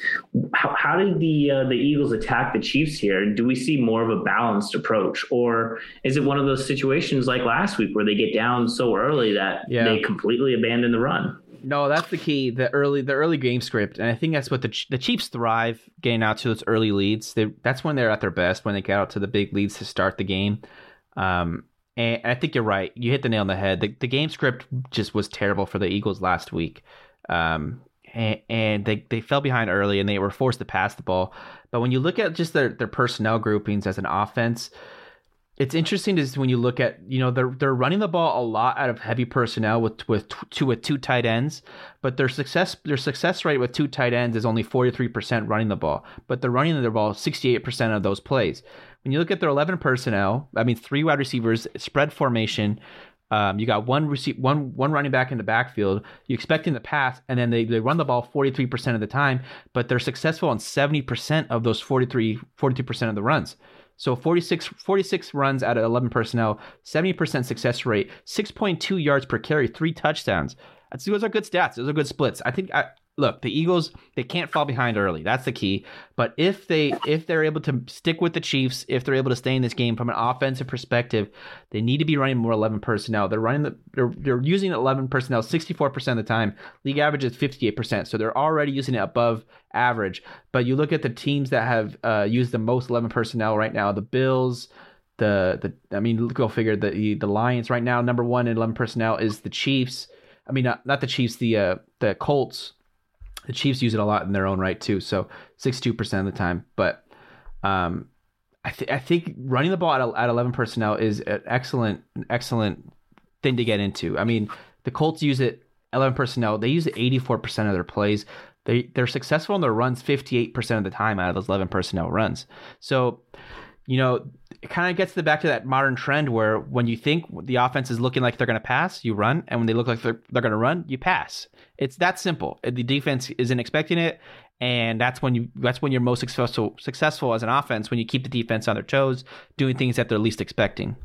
How, how did the uh, the Eagles attack the Chiefs here? Do we see more of a balanced approach, or is it one of those situations like last week where they get down so early that yeah. they completely abandon the run? No, that's the key. The early the early game script, and I think that's what the the Chiefs thrive getting out to those early leads. They, that's when they're at their best when they get out to the big leads to start the game. Um, and I think you're right. You hit the nail on the head. The, the game script just was terrible for the Eagles last week. Um, and, and, they, they fell behind early and they were forced to pass the ball. But when you look at just their, their personnel groupings as an offense, it's interesting is when you look at you know they're they're running the ball a lot out of heavy personnel with with two with two tight ends, but their success their success rate with two tight ends is only forty three percent running the ball, but they're running the ball sixty eight percent of those plays. When you look at their 11 personnel, I mean, three wide receivers, spread formation. Um, you got one receive one one running back in the backfield. You expect in the pass, and then they, they run the ball 43% of the time, but they're successful on 70% of those 43 42% of the runs. So 46, 46 runs out of 11 personnel, 70% success rate, 6.2 yards per carry, three touchdowns. Those are good stats. Those are good splits. I think look, the Eagles they can't fall behind early. That's the key. But if they if they're able to stick with the Chiefs, if they're able to stay in this game from an offensive perspective, they need to be running more 11 personnel. They're running the they're, they're using 11 personnel 64% of the time. League average is 58%. So they're already using it above average. But you look at the teams that have uh, used the most 11 personnel right now, the Bills, the the I mean, go figure the the Lions right now number 1 in 11 personnel is the Chiefs. I mean, not, not the Chiefs, the uh, the Colts the Chiefs use it a lot in their own right too, so 62% of the time. But um, I, th- I think running the ball at, at 11 personnel is an excellent, excellent thing to get into. I mean, the Colts use it 11 personnel. They use it 84% of their plays. They they're successful in their runs 58% of the time out of those 11 personnel runs. So, you know, it kind of gets the back to that modern trend where when you think the offense is looking like they're going to pass, you run, and when they look like they're, they're going to run, you pass. It's that simple. The defense isn't expecting it, and that's when you that's when you're most successful successful as an offense when you keep the defense on their toes, doing things that they're least expecting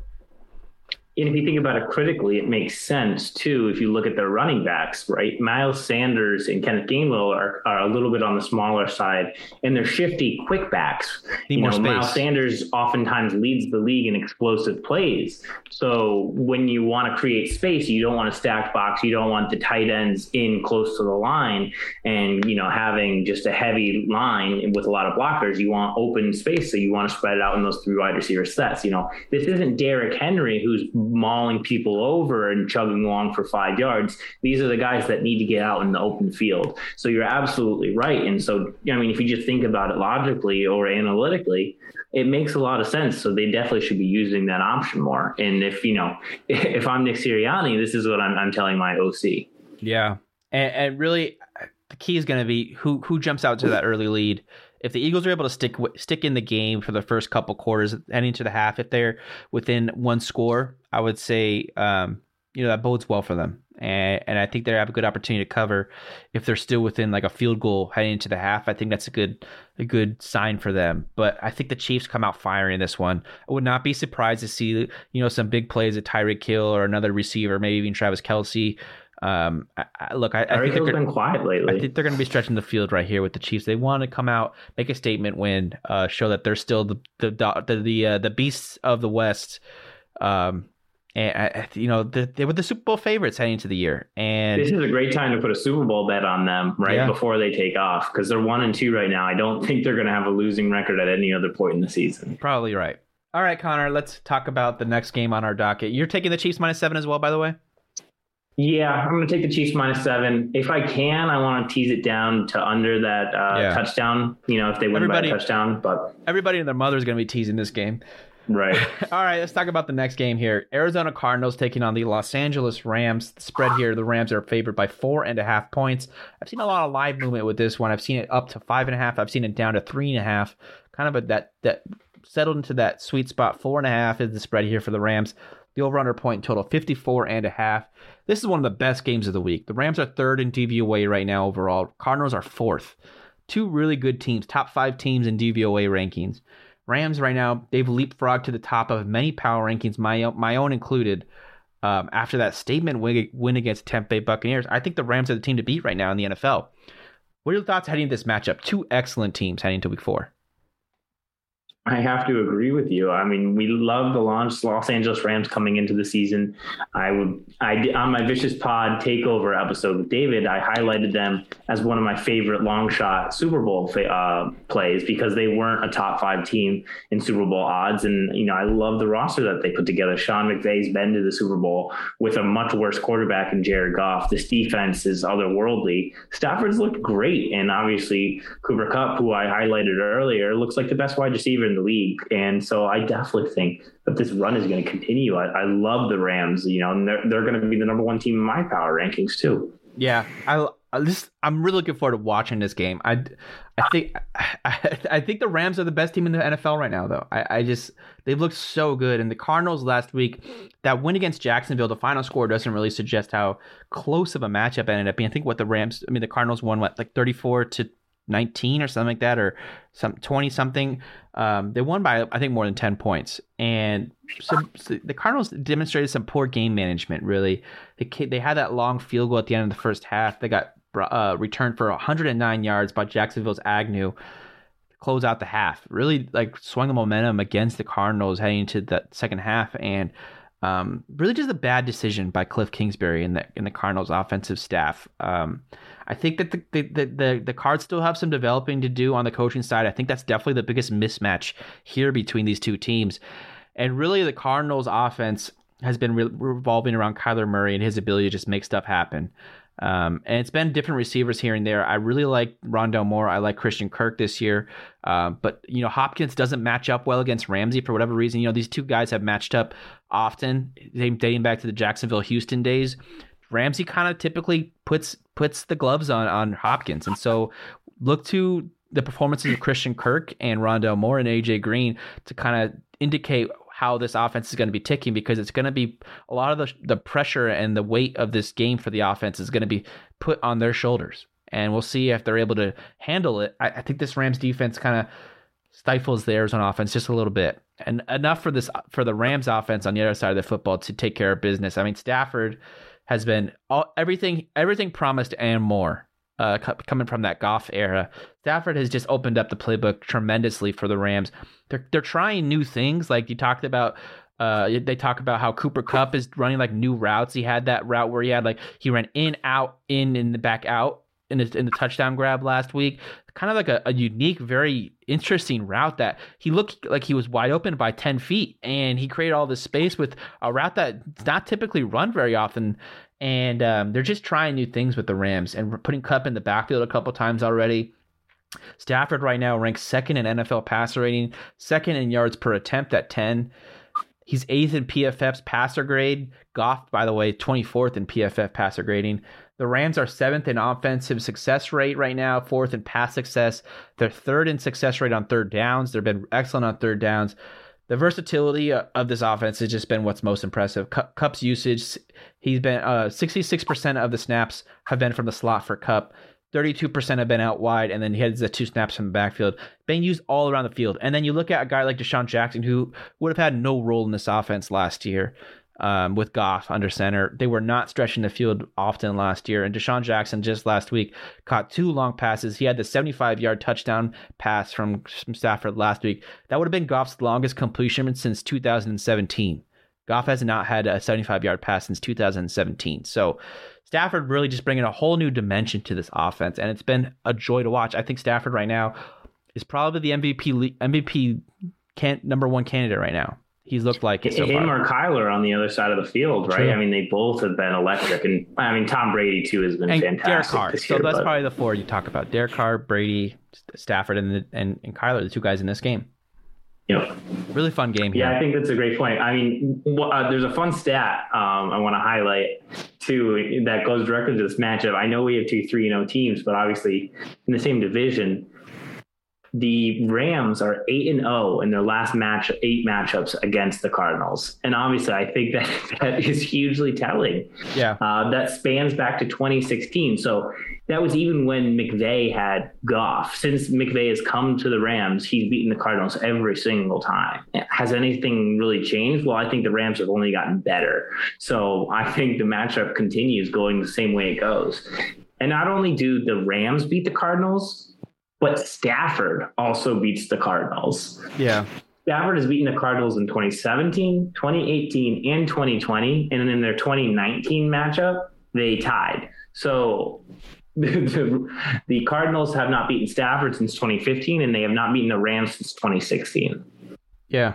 and if you think about it critically, it makes sense too. If you look at their running backs, right? Miles Sanders and Kenneth Gainwell are, are a little bit on the smaller side, and they're shifty, quick backs. Need you know, space. Miles Sanders oftentimes leads the league in explosive plays. So when you want to create space, you don't want a stacked box. You don't want the tight ends in close to the line, and you know having just a heavy line with a lot of blockers. You want open space, so you want to spread it out in those three wide receiver sets. You know, this isn't Derrick Henry who's mauling people over and chugging along for five yards. These are the guys that need to get out in the open field. So you're absolutely right. And so, I mean, if you just think about it logically or analytically, it makes a lot of sense. So they definitely should be using that option more. And if, you know, <laughs> if I'm Nick Sirianni, this is what I'm, I'm telling my OC. Yeah. And, and really, the key is going to be who who jumps out to that early lead if the Eagles are able to stick stick in the game for the first couple quarters, heading to the half, if they're within one score, I would say um, you know that bodes well for them, and and I think they have a good opportunity to cover if they're still within like a field goal heading into the half. I think that's a good a good sign for them. But I think the Chiefs come out firing in this one. I would not be surprised to see you know some big plays at Tyreek Hill or another receiver, maybe even Travis Kelce. Um, I, I, look, I, I think they're been quiet lately. I think they're going to be stretching the field right here with the Chiefs. They want to come out, make a statement, win, uh, show that they're still the the the the, uh, the beasts of the West. Um, and you know the, they were the Super Bowl favorites heading into the year, and this is a great time to put a Super Bowl bet on them right yeah. before they take off because they're one and two right now. I don't think they're going to have a losing record at any other point in the season. Probably right. All right, Connor, let's talk about the next game on our docket. You're taking the Chiefs minus seven as well, by the way? Yeah, I'm going to take the Chiefs minus seven. If I can, I want to tease it down to under that uh, yeah. touchdown. You know, if they win everybody, by a touchdown. But everybody and their mother is going to be teasing this game. Right. <laughs> All right, let's talk about the next game here. Arizona Cardinals taking on the Los Angeles Rams. The spread here, the Rams are favored by four and a half points. I've seen a lot of live movement with this one. I've seen it up to five and a half. I've seen it down to three and a half. Kind of a that that settled into that sweet spot. Four and a half is the spread here for the Rams. The over-under point total 54 and a half. This is one of the best games of the week. The Rams are third in DVOA right now overall. Cardinals are fourth. Two really good teams, top five teams in DVOA rankings. Rams right now, they've leapfrogged to the top of many power rankings, my, my own included. Um, after that statement win, win against Tampa Bay Buccaneers, I think the Rams are the team to beat right now in the NFL. What are your thoughts heading into this matchup? Two excellent teams heading to week four. I have to agree with you. I mean, we love the launch Los Angeles Rams coming into the season. I would, I on my Vicious Pod takeover episode with David, I highlighted them as one of my favorite long shot Super Bowl uh, plays because they weren't a top five team in Super Bowl odds, and you know I love the roster that they put together. Sean McVay's been to the Super Bowl with a much worse quarterback in Jared Goff. This defense is otherworldly. Stafford's looked great, and obviously Cooper Kupp, who I highlighted earlier, looks like the best wide receiver in the league. And so I definitely think that this run is going to continue. I, I love the Rams, you know, and they're, they're going to be the number one team in my power rankings too. Yeah, I, I just I'm really looking forward to watching this game. I, I think I, <laughs> I think the Rams are the best team in the NFL right now, though. I, I just they've looked so good, and the Cardinals last week that win against Jacksonville, the final score doesn't really suggest how close of a matchup ended up being. I think what the Rams, I mean the Cardinals won what like 34 to 19 or something like that, or some 20 something. Um, they won by I think more than 10 points, and so, so, the Cardinals demonstrated some poor game management. Really, they they had that long field goal at the end of the first half. They got uh, returned for 109 yards by Jacksonville's Agnew. Close out the half, really like swung the momentum against the Cardinals heading into that second half, and um, really just a bad decision by Cliff Kingsbury and the in the Cardinals offensive staff. Um, I think that the, the the, the Cards still have some developing to do on the coaching side. I think that's definitely the biggest mismatch here between these two teams, and really the Cardinals offense has been re- revolving around Kyler Murray and his ability to just make stuff happen. Um, and it's been different receivers here and there. I really like Rondale Moore. I like Christian Kirk this year. Uh, but, you know, Hopkins doesn't match up well against Ramsey for whatever reason. You know, these two guys have matched up often, dating back to the Jacksonville Houston days. Ramsey kind of typically puts puts the gloves on on Hopkins. And so look to the performances of Christian Kirk and Rondale Moore and AJ Green to kind of indicate how this offense is going to be ticking because it's going to be a lot of the, the pressure and the weight of this game for the offense is going to be put on their shoulders. And we'll see if they're able to handle it. I, I think this Rams defense kind of stifles theirs on offense just a little bit. And enough for this for the Rams offense on the other side of the football to take care of business. I mean, Stafford has been all everything everything promised and more uh, coming from that Goff era. Stafford has just opened up the playbook tremendously for the Rams. They're they're trying new things, like you talked about. Uh, they talk about how Cooper Kupp is running like new routes. He had that route where he had like he ran in, out, in, in the back out in the, in the touchdown grab last week. Kind of like a, a unique, very interesting route that he looked like he was wide open by 10 feet and he created all this space with a route that's not typically run very often and um, they're just trying new things with the Rams and putting Kupp in the backfield a couple times already. Stafford right now ranks second in NFL passer rating, second in yards per attempt at 10. He's eighth in PFF's passer grade. Goff, by the way, 24th in PFF passer grading. The Rams are seventh in offensive success rate right now, fourth in pass success. They're third in success rate on third downs. They've been excellent on third downs the versatility of this offense has just been what's most impressive. Kupp's usage, he's been uh, 66% of the snaps have been from the slot for Kupp. 32% have been out wide, and then he has the two snaps from the backfield, being used all around the field. And then you look at a guy like DeSean Jackson, who would have had no role in this offense last year um, with Goff under center. They were not stretching the field often last year. And DeSean Jackson just last week caught two long passes. He had the 75 yard touchdown pass from, from Stafford last week. That would have been Goff's longest completion since 2017. Goff has not had a 75 yard pass since 2017. So Stafford really just bringing a whole new dimension to this offense. And it's been a joy to watch. I think Stafford right now is probably the MVP MVP can number one candidate right now. He's looked like it so him far. or Kyler on the other side of the field, right? True. I mean, they both have been electric, and I mean, Tom Brady too has been and fantastic Derek Carr. So year. that's but- probably the four you talk about: Derek Carr, Brady, Stafford, and the, and and Kyler, the two guys in this game. Yeah. Really fun game here. Yeah, I think that's a great point. I mean, uh, there's a fun stat um, I want to highlight too that goes directly to this matchup. I know we have two 3 and 0 teams, but obviously in the same division, the Rams are 8 and 0 in their last match, eight matchups against the Cardinals. And obviously, I think that <laughs> that is hugely telling. yeah, Uh, that spans back to 2016. So that was even when McVay had Goff. Since McVay has come to the Rams, he's beaten the Cardinals every single time. Has anything really changed? Well, I think the Rams have only gotten better. So I think the matchup continues going the same way it goes. And not only do the Rams beat the Cardinals, but Stafford also beats the Cardinals. yeah, Stafford has beaten the Cardinals in 2017, 2018, and 2020. And in their 2019 matchup, they tied. So <laughs> the, the Cardinals have not beaten Stafford since 2015, and they have not beaten the Rams since 2016. yeah.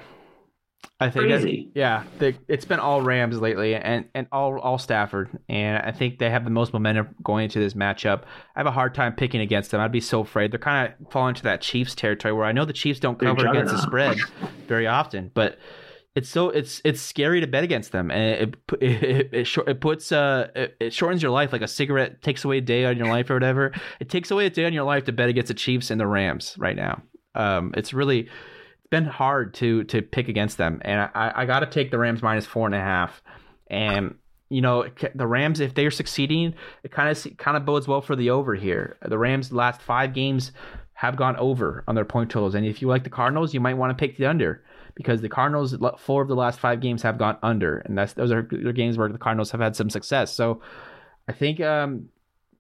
I think Crazy. yeah, they, it's been all Rams lately, and and all all Stafford, and I think they have the most momentum going into this matchup. I have a hard time picking against them. I'd be so afraid. They're kind of falling into that Chiefs territory where I know the Chiefs don't cover against the spread very often, but it's so it's it's scary to bet against them, and it it it, it, short, it puts uh it, it shortens your life like a cigarette takes away a day on your life or whatever. It takes away a day on your life to bet against the Chiefs and the Rams right now. Um, it's really been hard to to pick against them, and I, I got to take the Rams minus four and a half. And you know the Rams, if they're succeeding, it kind of kind of bodes well for the over here. The Rams' last five games have gone over on their point totals, and if you like the Cardinals, you might want to pick the under because the Cardinals four of the last five games have gone under, and that's those are games where the Cardinals have had some success. So I think um,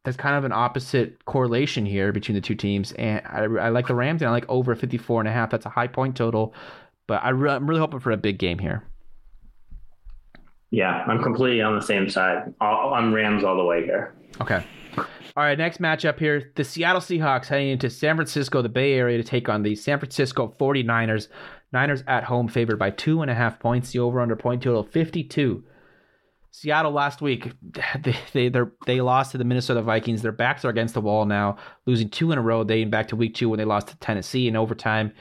there's kind of an opposite correlation here between the two teams, and I, I like the Rams and I like over 54 and a half. That's a high point total, but I re- I'm really hoping for a big game here. Yeah, I'm completely on the same side. All, I'm Rams all the way here. Okay. All right, next matchup here. The Seattle Seahawks heading into San Francisco, the Bay Area, to take on the San Francisco 49ers. Niners at home favored by two and a half points. The over under point total 52. Seattle last week, <laughs> they they they lost to the Minnesota Vikings. Their backs are against the wall now, losing two in a row, dating back to week two when they lost to Tennessee in overtime.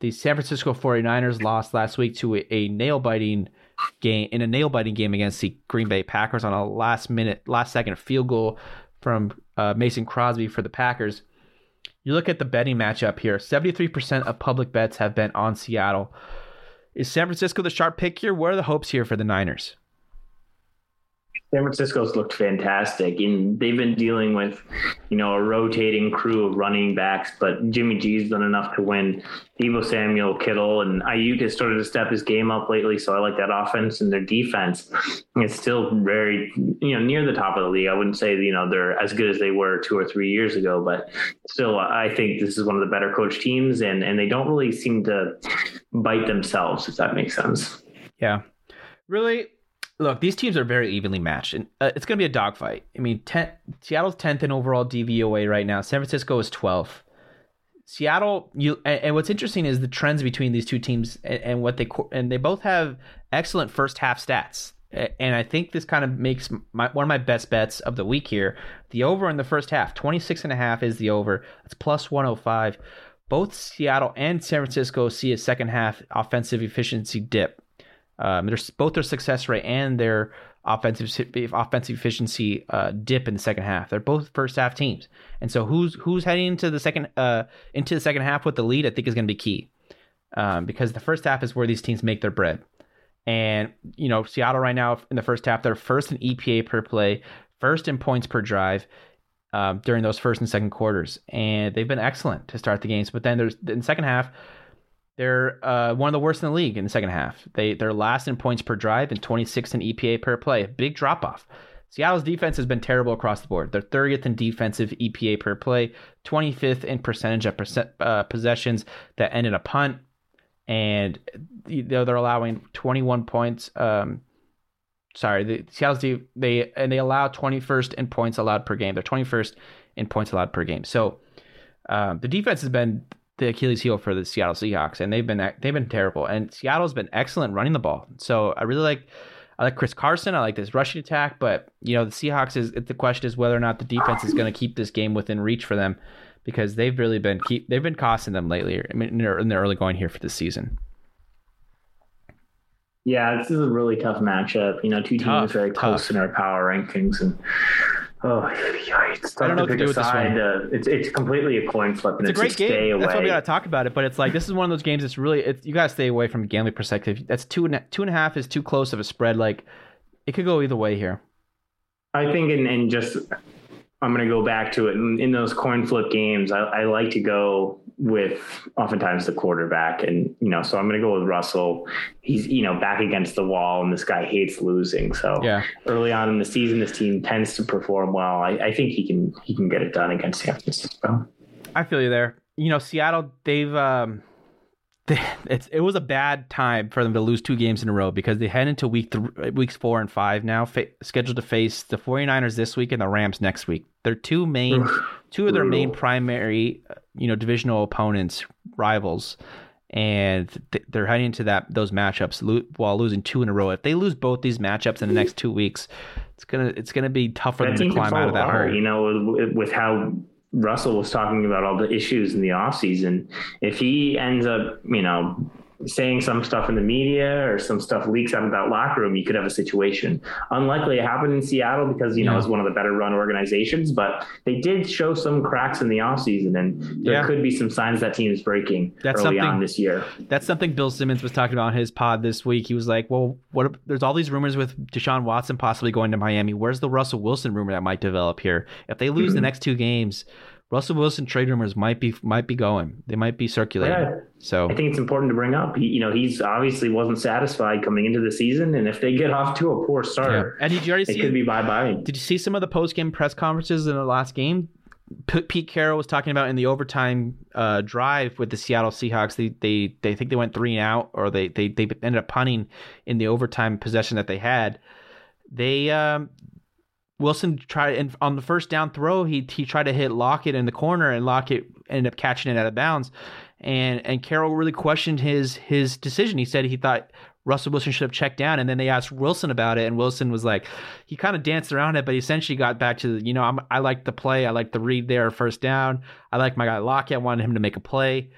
The San Francisco 49ers lost last week to a, a nail biting game in a nail biting game against the Green Bay Packers on a last minute, last second field goal from uh, Mason Crosby for the Packers. You look at the betting matchup here 73% of public bets have been on Seattle. Is San Francisco the sharp pick here? What are the hopes here for the Niners? San Francisco's looked fantastic, and they've been dealing with, you know, a rotating crew of running backs. But Jimmy G's done enough to win. Deebo Samuel, Kittle, and Aiyuk has started to step his game up lately. So I like that offense and their defense. It's still very, you know, near the top of the league. I wouldn't say you know they're as good as they were two or three years ago, but still, I think this is one of the better coached teams, and and they don't really seem to bite themselves, if that makes sense. Yeah. Really, look, these teams are very evenly matched, and uh, it's going to be a dogfight. I mean, 10, Seattle's 10th in overall DVOA right now. San Francisco is 12th. Seattle, you and, and what's interesting is the trends between these two teams and, and what they and they both have excellent first half stats. And I think this kind of makes my, one of my best bets of the week here. The over in the first half, 26 and a half is the over. It's plus 105. Both Seattle and San Francisco see a second half offensive efficiency dip. Um, both their success rate and their offensive offensive efficiency uh, dip in the second half. They're both first half teams, and so who's who's heading into the second uh, into the second half with the lead? I think is going to be key um, because the first half is where these teams make their bread. And you know, Seattle right now in the first half, they're first in EPA per play, first in points per drive. Um, during those first and second quarters, and they've been excellent to start the games. But then there's in the second half, they're uh, one of the worst in the league in the second half. They they're last in points per drive and 26th in EPA per play. Big drop off. Seattle's defense has been terrible across the board. They're 30th in defensive EPA per play, 25th in percentage of uh, possessions that end in a punt, and they're, they're allowing 21 points. Um, sorry, the Seattle's de- they and they allow 21st in points allowed per game. They're 21st in points allowed per game. So um, the defense has been the Achilles heel for the Seattle Seahawks, and they've been they've been terrible. And Seattle's been excellent running the ball. So I really like I like Chris Carson. I like this rushing attack, but you know the Seahawks is the question is whether or not the defense is going to keep this game within reach for them because they've really been keep they've been costing them lately. I mean, in the, in the early going here for this season. Yeah, this is a really tough matchup. You know, two teams tough, very close tough. in our power rankings, and oh, <laughs> it's tough I don't know to pick to do a side. Uh, it's it's completely a coin flip, and it's, a great game. That's why we got to talk about it. But it's like this is one of those games. It's really it's, you got to stay away from a gambling perspective. That's two and two and a half is too close of a spread. Like it could go either way here. I think, and, and just I'm going to go back to it in, in those coin flip games. I, I, like to go with oftentimes the quarterback, and you know, so I'm going to go with Russell. He's you know back against the wall, and this guy hates losing. So yeah. early on in the season, this team tends to perform well. I, I think he can he can get it done against San Francisco. I feel you there. You know, Seattle, they've um, <laughs> it's it was a bad time for them to lose two games in a row because they head into week th- weeks four and five now fa- scheduled to face the 49ers this week and the Rams next week. They're two main two of their main primary you know divisional opponents rivals and they're heading into that those matchups lo- while losing two in a row. If they lose both these matchups in the next two weeks, it's gonna it's gonna be tough for them to climb out of that hole. You know, with how Russell was talking about all the issues in the offseason. If he ends up, you know, saying some stuff in the media or some stuff leaks out of that locker room, you could have a situation. Unlikely it happened in Seattle because, you know, it's one of the better run organizations, but they did show some cracks in the offseason and there yeah. could be some signs that team is breaking that's early on this year. That's something Bill Simmons was talking about in his pod this week. He was like, well, what there's all these rumors with Deshaun Watson possibly going to Miami. Where's the Russell Wilson rumor that might develop here? If they lose mm-hmm. the <clears throat> next two games, Russell Wilson trade rumors might be might be going. They might be circulating. Yeah. So I think it's important to bring up. He, you know, he's obviously wasn't satisfied coming into the season, and if they get off to a poor start, yeah. and did you already it see? Could be bye bye. Did you see some of the post game press conferences in the last game? P- Pete Carroll was talking about in the overtime uh, drive with the Seattle Seahawks. They they they think they went three and out, or they they they ended up punting in the overtime possession that they had. They um, Wilson tried and on the first down throw, he he tried to hit Lockett in the corner, and Lockett ended up catching it out of bounds. And and Carroll really questioned his his decision. He said he thought Russell Wilson should have checked down, and then they asked Wilson about it, and Wilson was like, he kind of danced around it, but he essentially got back to you know I'm, I like the play, I like the read there, first down. I like my guy Lockett, I wanted him to make a play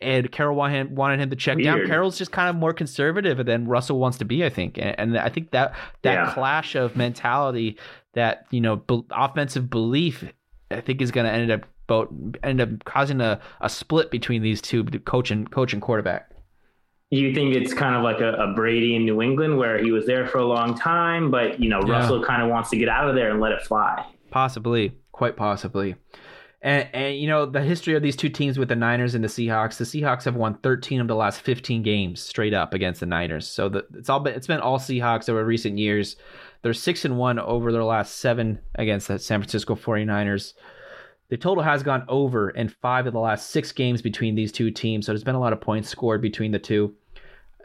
and Carroll wanted him, to check Weird. down. Carroll's just kind of more conservative than Russell wants to be, I think, and, and I think that that yeah. clash of mentality, that you know, be, offensive belief, I think is going to end up both end up causing a, a split between these two, coach and coach and quarterback. You think it's kind of like a, a, Brady in New England, where he was there for a long time, but you know yeah. Russell kind of wants to get out of there and let it fly. Possibly, quite possibly. And, and, you know the history of these two teams with the Niners and the Seahawks. The Seahawks have won 13 of the last 15 games straight up against the Niners. So the, it's all been, it's been all Seahawks over recent years. They're six and one over their last seven against the San Francisco 49ers. The total has gone over in five of the last six games between these two teams. So there's been a lot of points scored between the two.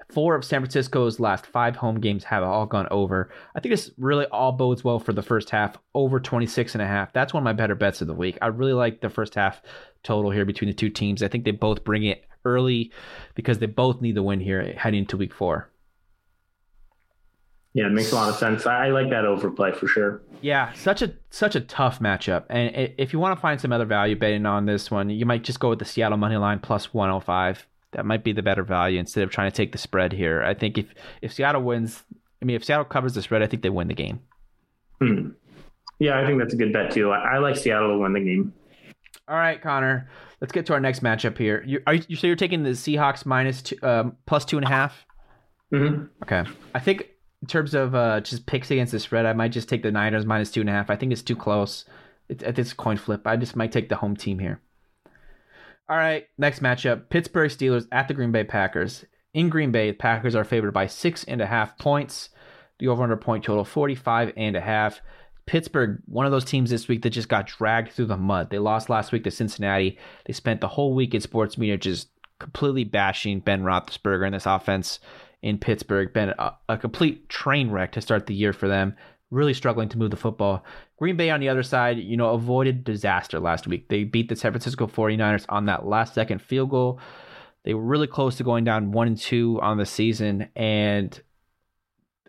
Four of San Francisco's last five home games have all gone over. I think this really all bodes well for the first half, over 26 and a half. That's one of my better bets of the week. I really like the first half total here between the two teams. I think they both bring it early because they both need the win here heading into week four. Yeah, it makes a lot of sense. I like that overplay for sure. Yeah, such a such a tough matchup. And if you want to find some other value betting on this one, you might just go with the Seattle money line plus 105 that might be the better value instead of trying to take the spread here. I think if if Seattle wins, I mean, if Seattle covers the spread, I think they win the game. Hmm. Yeah, I think that's a good bet too. I, I, like Seattle to win the game. All right, Connor. Let's get to our next matchup here. You are you so you're taking the Seahawks minus two, um, plus two and a half? Mm-hmm. Okay. I think in terms of uh, just picks against the spread, I might just take the Niners minus two and a half. I think it's too close. It's, it's coin flip. I just might take the home team here. All right, next matchup: Pittsburgh Steelers at the Green Bay Packers. In Green Bay, the Packers are favored by six and a half points. The over/under point total 45 and a half. Pittsburgh, one of those teams this week that just got dragged through the mud. They lost last week to Cincinnati. They spent the whole week in sports media just completely bashing Ben Roethlisberger and this offense in Pittsburgh. Been a, a complete train wreck to start the year for them. Really struggling to move the football. Green Bay on the other side, you know, avoided disaster last week. They beat the San Francisco 49ers on that last second field goal. They were really close to going down 1 and 2 on the season and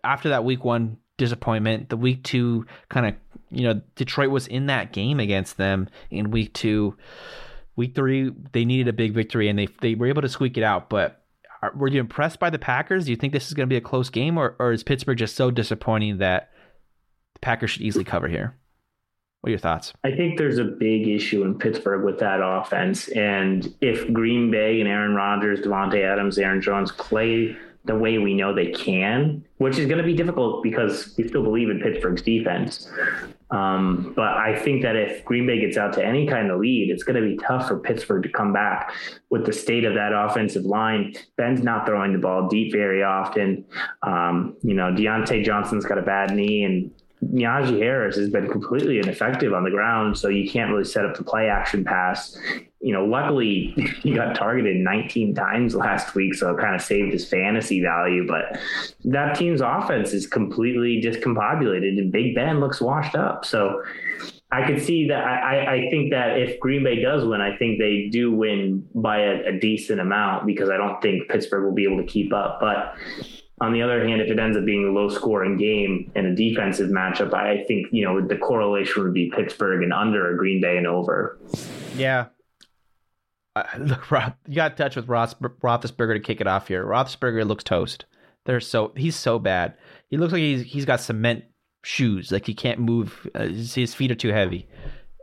after that week 1 disappointment, the week 2 kind of, you know, Detroit was in that game against them in week 2. Week 3, they needed a big victory and they they were able to squeak it out, but were you impressed by the Packers? Do you think this is going to be a close game, or, or is Pittsburgh just so disappointing that Packers should easily cover here? What are your thoughts? I think there's a big issue in Pittsburgh with that offense. And if Green Bay and Aaron Rodgers, Davante Adams, Aaron Jones play the way we know they can, which is going to be difficult because we still believe in Pittsburgh's defense. Um, but I think that if Green Bay gets out to any kind of lead, it's going to be tough for Pittsburgh to come back with the state of that offensive line. Ben's not throwing the ball deep very often. Um, you know, Diontae Johnson's got a bad knee and Najee Harris has been completely ineffective on the ground, so you can't really set up the play action pass. You know, luckily <laughs> he got targeted 19 times last week, so it kind of saved his fantasy value. But that team's offense is completely discombobulated, and Big Ben looks washed up. So I could see that. I, I think that if Green Bay does win, I think they do win by a, a decent amount because I don't think Pittsburgh will be able to keep up. But on the other hand, if it ends up being a low scoring game and a defensive matchup, I think, you know, the correlation would be Pittsburgh and under, or Green Bay and over. Yeah. Uh, <laughs> Rob, you got to touch with Roth, Roethlisberger to kick it off here. Roethlisberger looks toast. They're so he's so bad. He looks like he's he's got cement shoes. Like he can't move. Uh, his feet are too heavy.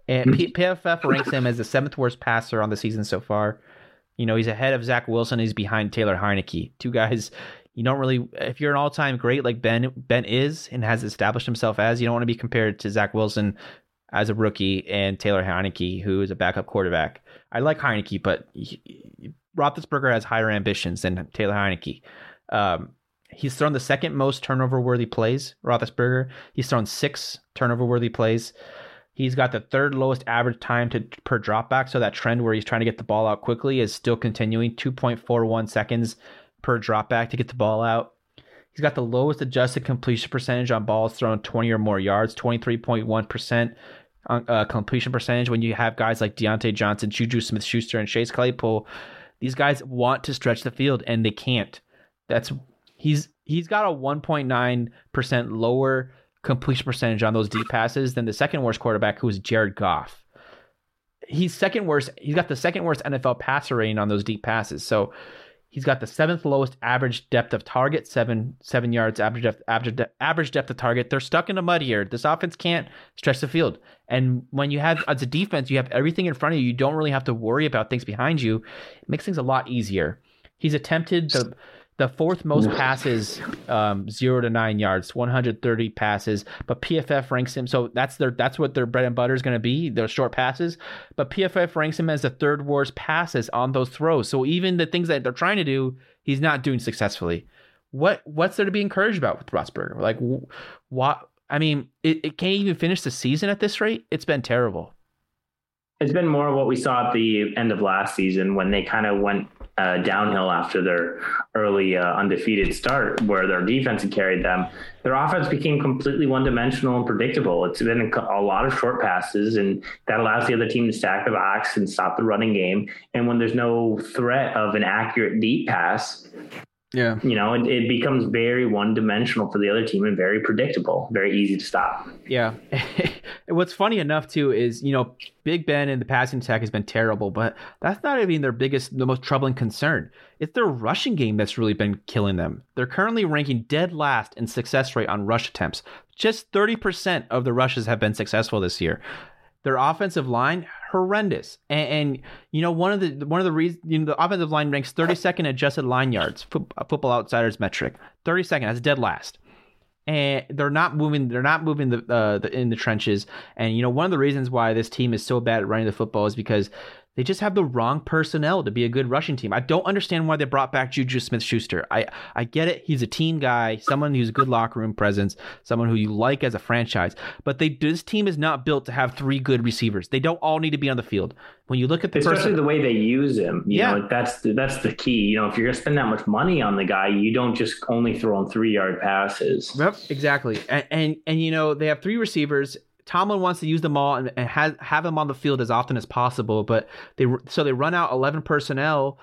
And P- PFF ranks him as the seventh worst passer on the season so far. You know, he's ahead of Zach Wilson. He's behind Taylor Heinicke. Two guys you don't really if you're an all-time great like Ben Ben is and has established himself as, you don't want to be compared to Zach Wilson as a rookie and Taylor Heinicke, who is a backup quarterback. I like Heinicke, but he, Roethlisberger has higher ambitions than Taylor Heinicke. Um, he's thrown the second most turnover-worthy plays. Roethlisberger, he's thrown six turnover-worthy plays. He's got the third lowest average time to per dropback, so that trend where he's trying to get the ball out quickly is still continuing. 2.41 seconds per dropback to get the ball out. He's got the lowest adjusted completion percentage on balls thrown 20 or more yards, 23.1% uh, completion percentage. When you have guys like Diontae Johnson, Juju Smith Schuster, and Chase Claypool, these guys want to stretch the field and they can't. That's he's he's got a 1.9% lower completion percentage on those deep passes than the second worst quarterback, who is Jared Goff. He's second worst. He's got the second worst NFL passer rating on those deep passes. So He's got the seventh lowest average depth of target, seven seven yards average depth, average, average depth of target. They're stuck in the mud here. This offense can't stretch the field. And when you have as a defense, you have everything in front of you. You don't really have to worry about things behind you. It makes things a lot easier. He's attempted the the fourth most passes, um, zero to nine yards, 130 passes. But PFF ranks him, so that's their that's what their bread and butter is going to be, those short passes. But PFF ranks him as the third worst passes on those throws. So even the things that they're trying to do, he's not doing successfully. What what's there to be encouraged about with Roethlisberger? Like, what? I mean, it, it can't even finish the season at this rate. It's been terrible. It's been more of what we saw at the end of last season when they kind of went uh, downhill after their early uh, undefeated start, where their defense had carried them. Their offense became completely one dimensional and predictable. It's been a, lot of short passes, and that allows the other team to stack the box and stop the running game. And when there's no threat of an accurate deep pass, yeah. You know, it, it becomes very one dimensional for the other team and very predictable, very easy to stop. Yeah. <laughs> What's funny enough, too, is, you know, Big Ben and the passing attack has been terrible, but that's not even their biggest, the most troubling concern. It's their rushing game that's really been killing them. They're currently ranking dead last in success rate on rush attempts. Just 30% of the rushes have been successful this year. Their offensive line horrendous, and, and, you know one of the one of the reasons you know the offensive line ranks 32nd adjusted line yards, Football Outsiders metric, 32nd. That's dead last, and they're not moving. They're not moving the, uh, the in the trenches. And you know one of the reasons why this team is so bad at running the football is because they just have the wrong personnel to be a good rushing team. I don't understand why they brought back Juju Smith Schuster. I, I get it. He's a team guy, someone who's a good locker room presence, someone who you like as a franchise. But they this team is not built to have three good receivers. They don't all need to be on the field. When you look at the especially person, the way they use him, you Yeah. know, that's the, that's the key. You know, if you're gonna spend that much money on the guy, you don't just only throw him three yard passes. Yep, exactly. And, and and you know they have three receivers. Tomlin wants to use them all and, and have have them on the field as often as possible. But they so they run out eleven personnel.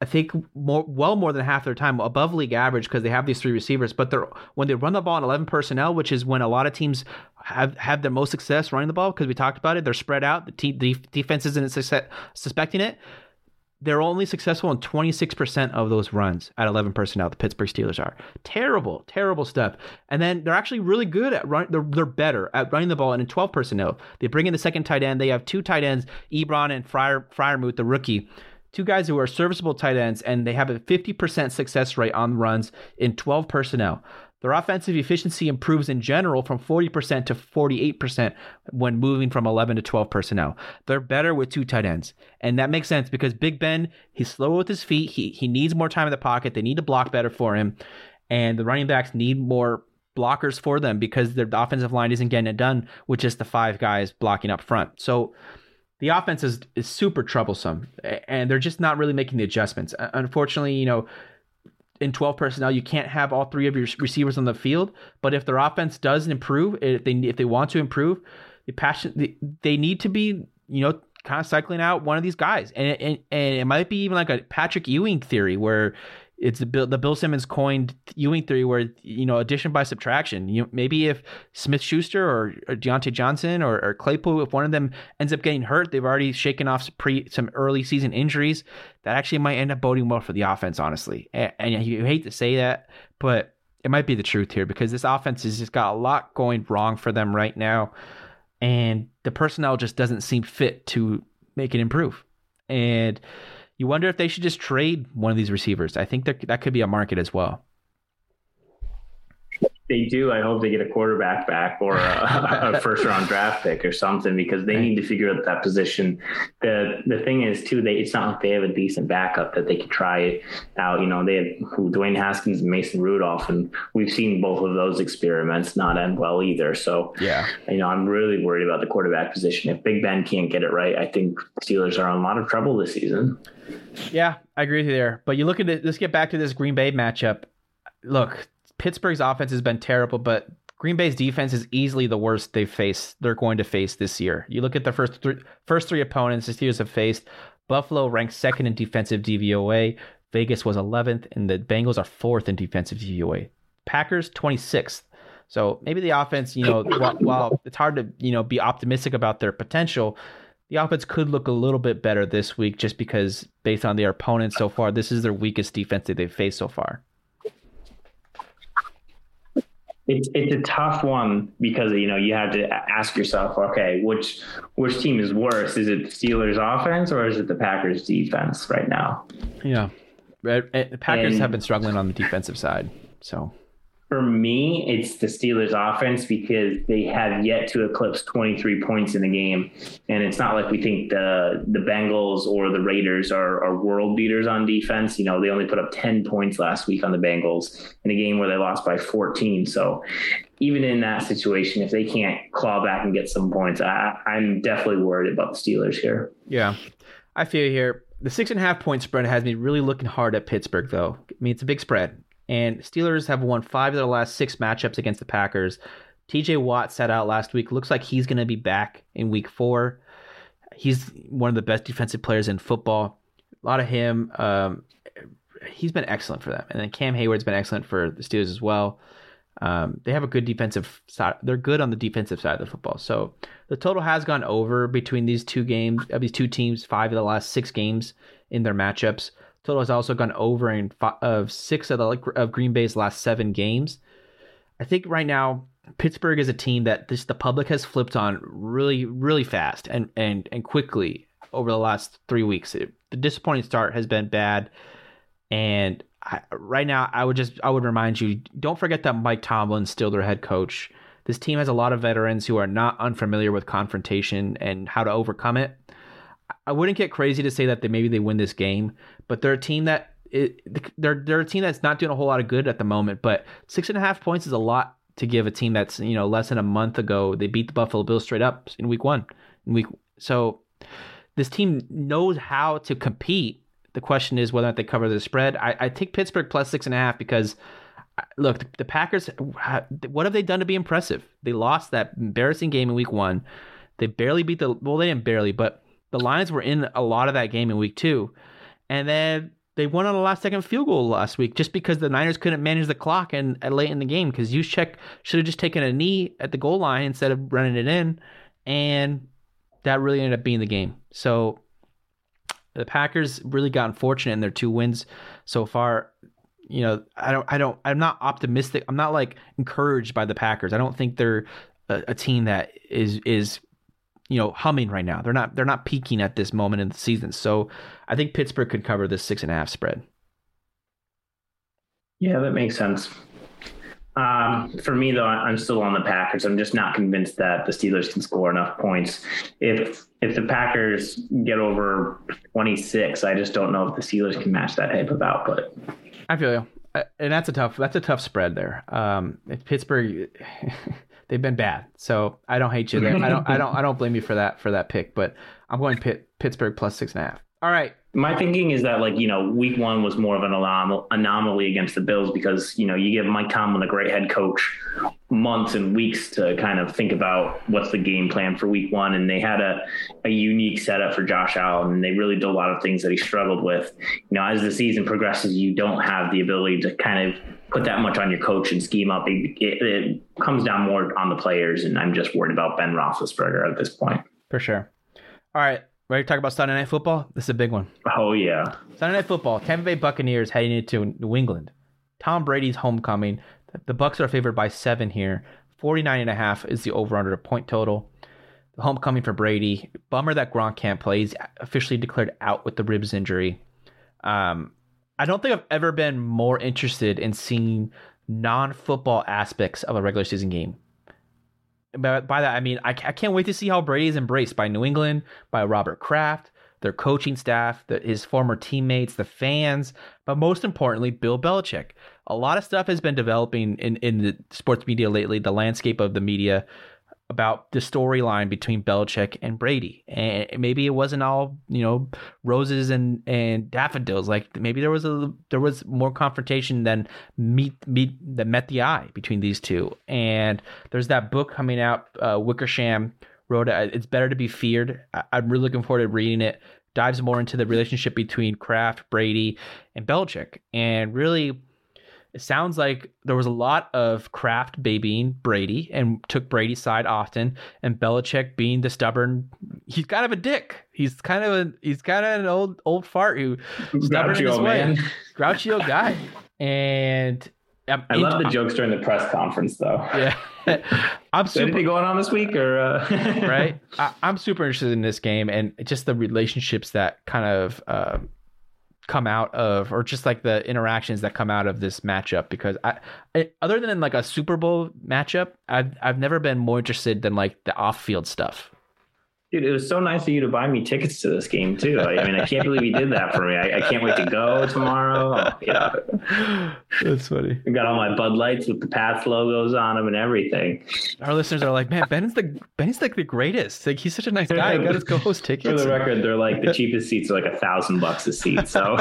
I think more well more than half their time above league average because they have these three receivers. But they're when they run the ball in eleven personnel, which is when a lot of teams have have their most success running the ball because we talked about it. They're spread out. The, te- the defense isn't suspecting it they're only successful in 26% of those runs at 11 personnel. The Pittsburgh Steelers are terrible, terrible stuff. And then they're actually really good at run. They're, they're better at running the ball and in 12 personnel. They bring in the second tight end. They have two tight ends, Ebron and Fryer, Freiermuth, the rookie. Two guys who are serviceable tight ends, and they have a 50% success rate on runs in 12 personnel. Their offensive efficiency improves in general from 40% to 48% when moving from 11 to 12 personnel. They're better with two tight ends. And that makes sense because Big Ben, he's slow with his feet. He, he needs more time in the pocket. They need to block better for him. And the running backs need more blockers for them because their offensive line isn't getting it done with just the five guys blocking up front. So the offense is, is super troublesome and they're just not really making the adjustments. Uh, unfortunately, you know, in 12 personnel, you can't have all three of your receivers on the field. But if their offense does improve, if they if they want to improve, the passion they, they need to be you know kind of cycling out one of these guys, and and and it might be even like a Patrick Ewing theory where it's the Bill, the Bill Simmons coined Ewing theory, where you know addition by subtraction. You maybe if Smith Schuster or, or Diontae Johnson or, or Claypool, if one of them ends up getting hurt, they've already shaken off some pre some early season injuries. That actually might end up boding well for the offense, honestly. And, and you hate to say that, but it might be the truth here because this offense has just got a lot going wrong for them right now, and the personnel just doesn't seem fit to make it improve. And you wonder if they should just trade one of these receivers. I think that could be a market as well. They do. I hope they get a quarterback back or a, a <laughs> first round draft pick or something because they need to figure out that position. The the thing is too, they it's not like they have a decent backup that they could try out. You know, they have who, Dwayne Haskins and Mason Rudolph, and we've seen both of those experiments not end well either. So yeah, you know, I'm really worried about the quarterback position. If Big Ben can't get it right, I think Steelers are in a lot of trouble this season. Yeah, I agree with you there. But you look at it, let's get back to this Green Bay matchup. Look, Pittsburgh's offense has been terrible, but Green Bay's defense is easily the worst they've faced. They're going to face this year. You look at the first three, first three opponents the Steelers have faced. Buffalo ranked second in defensive DVOA. Vegas was 11th, and the Bengals are fourth in defensive DVOA. Packers 26th. So maybe the offense, you know, while, while it's hard to you know be optimistic about their potential, the offense could look a little bit better this week just because based on their opponents so far, this is their weakest defense that they've faced so far. It's it's a tough one because you know you have to ask yourself, okay, which which team is worse? Is it the Steelers offense or is it the Packers defense right now? Yeah, eh, the Packers And- have been struggling on the defensive side, so For me, it's the Steelers offense because they have yet to eclipse 23 points in a game. And it's not like we think the the Bengals or the Raiders are, are world beaters on defense. You know, they only put up 10 points last week on the Bengals in a game where they lost by 14. So even in that situation, if they can't claw back and get some points, I, I'm definitely worried about the Steelers here. yeah, I feel you here. The six and a half point spread has me really looking hard at Pittsburgh, though. I mean, it's a big spread, and Steelers have won five of their last six matchups against the Packers. T.J. Watt sat out last week. Looks like he's going to be back in Week Four. He's one of the best defensive players in football. A lot of him. Um, he's been excellent for them, and then Cam Hayward's been excellent for the Steelers as well. Um, they have a good defensive side. They're good on the defensive side of the football. So the total has gone over between these two games, of these two teams, five of the last six games in their matchups. Total has also gone over in five, of six of the of Green Bay's last seven games. I think right now Pittsburgh is a team that this the public has flipped on really, really fast and and and quickly over the last three weeks. It, the disappointing start has been bad, and I, right now I would just I would remind you don't forget that Mike Tomlin's still their head coach. This team has a lot of veterans who are not unfamiliar with confrontation and how to overcome it. I wouldn't get crazy to say that they maybe they win this game, but they're a team that it, they're they're a team that's not doing a whole lot of good at the moment. But six and a half points is a lot to give a team that's you know less than a month ago they beat the Buffalo Bills straight up in week one. In week so this team knows how to compete. The question is whether or not they cover the spread. I, I take Pittsburgh plus six and a half because look, the, the Packers, what have they done to be impressive? They lost that embarrassing game in week one. They barely beat the, well, they didn't barely, but the Lions were in a lot of that game in week two. And then they won on a last second field goal last week just because the Niners couldn't manage the clock and, and late in the game because Juszczyk should have just taken a knee at the goal line instead of running it in. And that really ended up being the game. So the Packers really got unfortunate in their two wins so far you know, I don't, I don't, I'm not optimistic. I'm not like encouraged by the Packers. I don't think they're a, a, team that is is you know humming right now. They're not they're not peaking at this moment in the season. So I think Pittsburgh could cover this six and a half spread. Yeah, that makes sense. Um, for me, though, I'm still on the Packers. I'm just not convinced that the Steelers can score enough points. If if the Packers get over 26, I just don't know if the Steelers can match that type of output. I feel you, uh, and that's a tough that's a tough spread there. Um, Pittsburgh, <laughs> they've been bad, so I don't hate you there. I don't I don't I don't blame you for that for that pick, but I'm going Pitt, Pittsburgh plus six and a half. All right, my thinking is that like you know week one was more of an anom- anomaly against the bills because you know you give mike tomlin a great head coach months and weeks to kind of think about what's the game plan for week one and they had a, a unique setup for josh allen and they really did a lot of things that he struggled with you know as the season progresses you don't have the ability to kind of put that much on your coach and scheme up it, it, it comes down more on the players and i'm just worried about ben roethlisberger at this point for sure all right Ready to talk about Sunday Night Football? This is a big one. Oh, yeah. Sunday Night Football. Tampa Bay Buccaneers heading into New England. Tom Brady's homecoming. The Bucs are favored by seven here. 49 and a half is the over-under point total. The homecoming for Brady. Bummer that Gronk can't play. He's officially declared out with the ribs injury. Um, I don't think I've ever been more interested in seeing non-football aspects of a regular season game by, by that I mean I, I can't wait to see how Brady is embraced by New England, by Robert Kraft, their coaching staff, the, his former teammates, the fans, but most importantly, Bill Belichick. A lot of stuff has been developing in, in the sports media lately, the landscape of the media about the storyline between Belichick and Brady. And maybe it wasn't all, you know, roses and, and daffodils. Like maybe there was a there was more confrontation than meet meet that met the eye between these two. And there's that book coming out, uh, Wickersham wrote it. It's better to be feared. I, I'm really looking forward to reading it. Dives more into the relationship between Kraft, Brady, and Belichick, and really it sounds like there was a lot of Kraft babying Brady and took Brady's side often, and Belichick being the stubborn. He's kind of a dick. He's kind of a he's kind of an old old fart who <laughs> stubborn Grouchy his man. grouchy old guy. <laughs> And I'm i love the jokes during the press conference, though. <laughs> Yeah, I'm super. Anything going on this week, or uh... right? I, am super interested in this game and just the relationships that kind of. Uh, come out of or just like the interactions that come out of this matchup because I, I, other than like a Super Bowl matchup I've I've never been more interested than like the off-field stuff. Dude, it was so nice of you to buy me tickets to this game too. I, mean, I can't believe you did that for me. I, I can't wait to go tomorrow. Oh, yeah, <laughs> that's funny. I got all my Bud Lights with the Pats logos on them and everything. Our listeners are like, man, Ben's the Ben's like the greatest. Like he's such a nice guy. He got his <laughs> co-host tickets. For the record, they're like the cheapest seats are like a thousand bucks a seat. So. <laughs>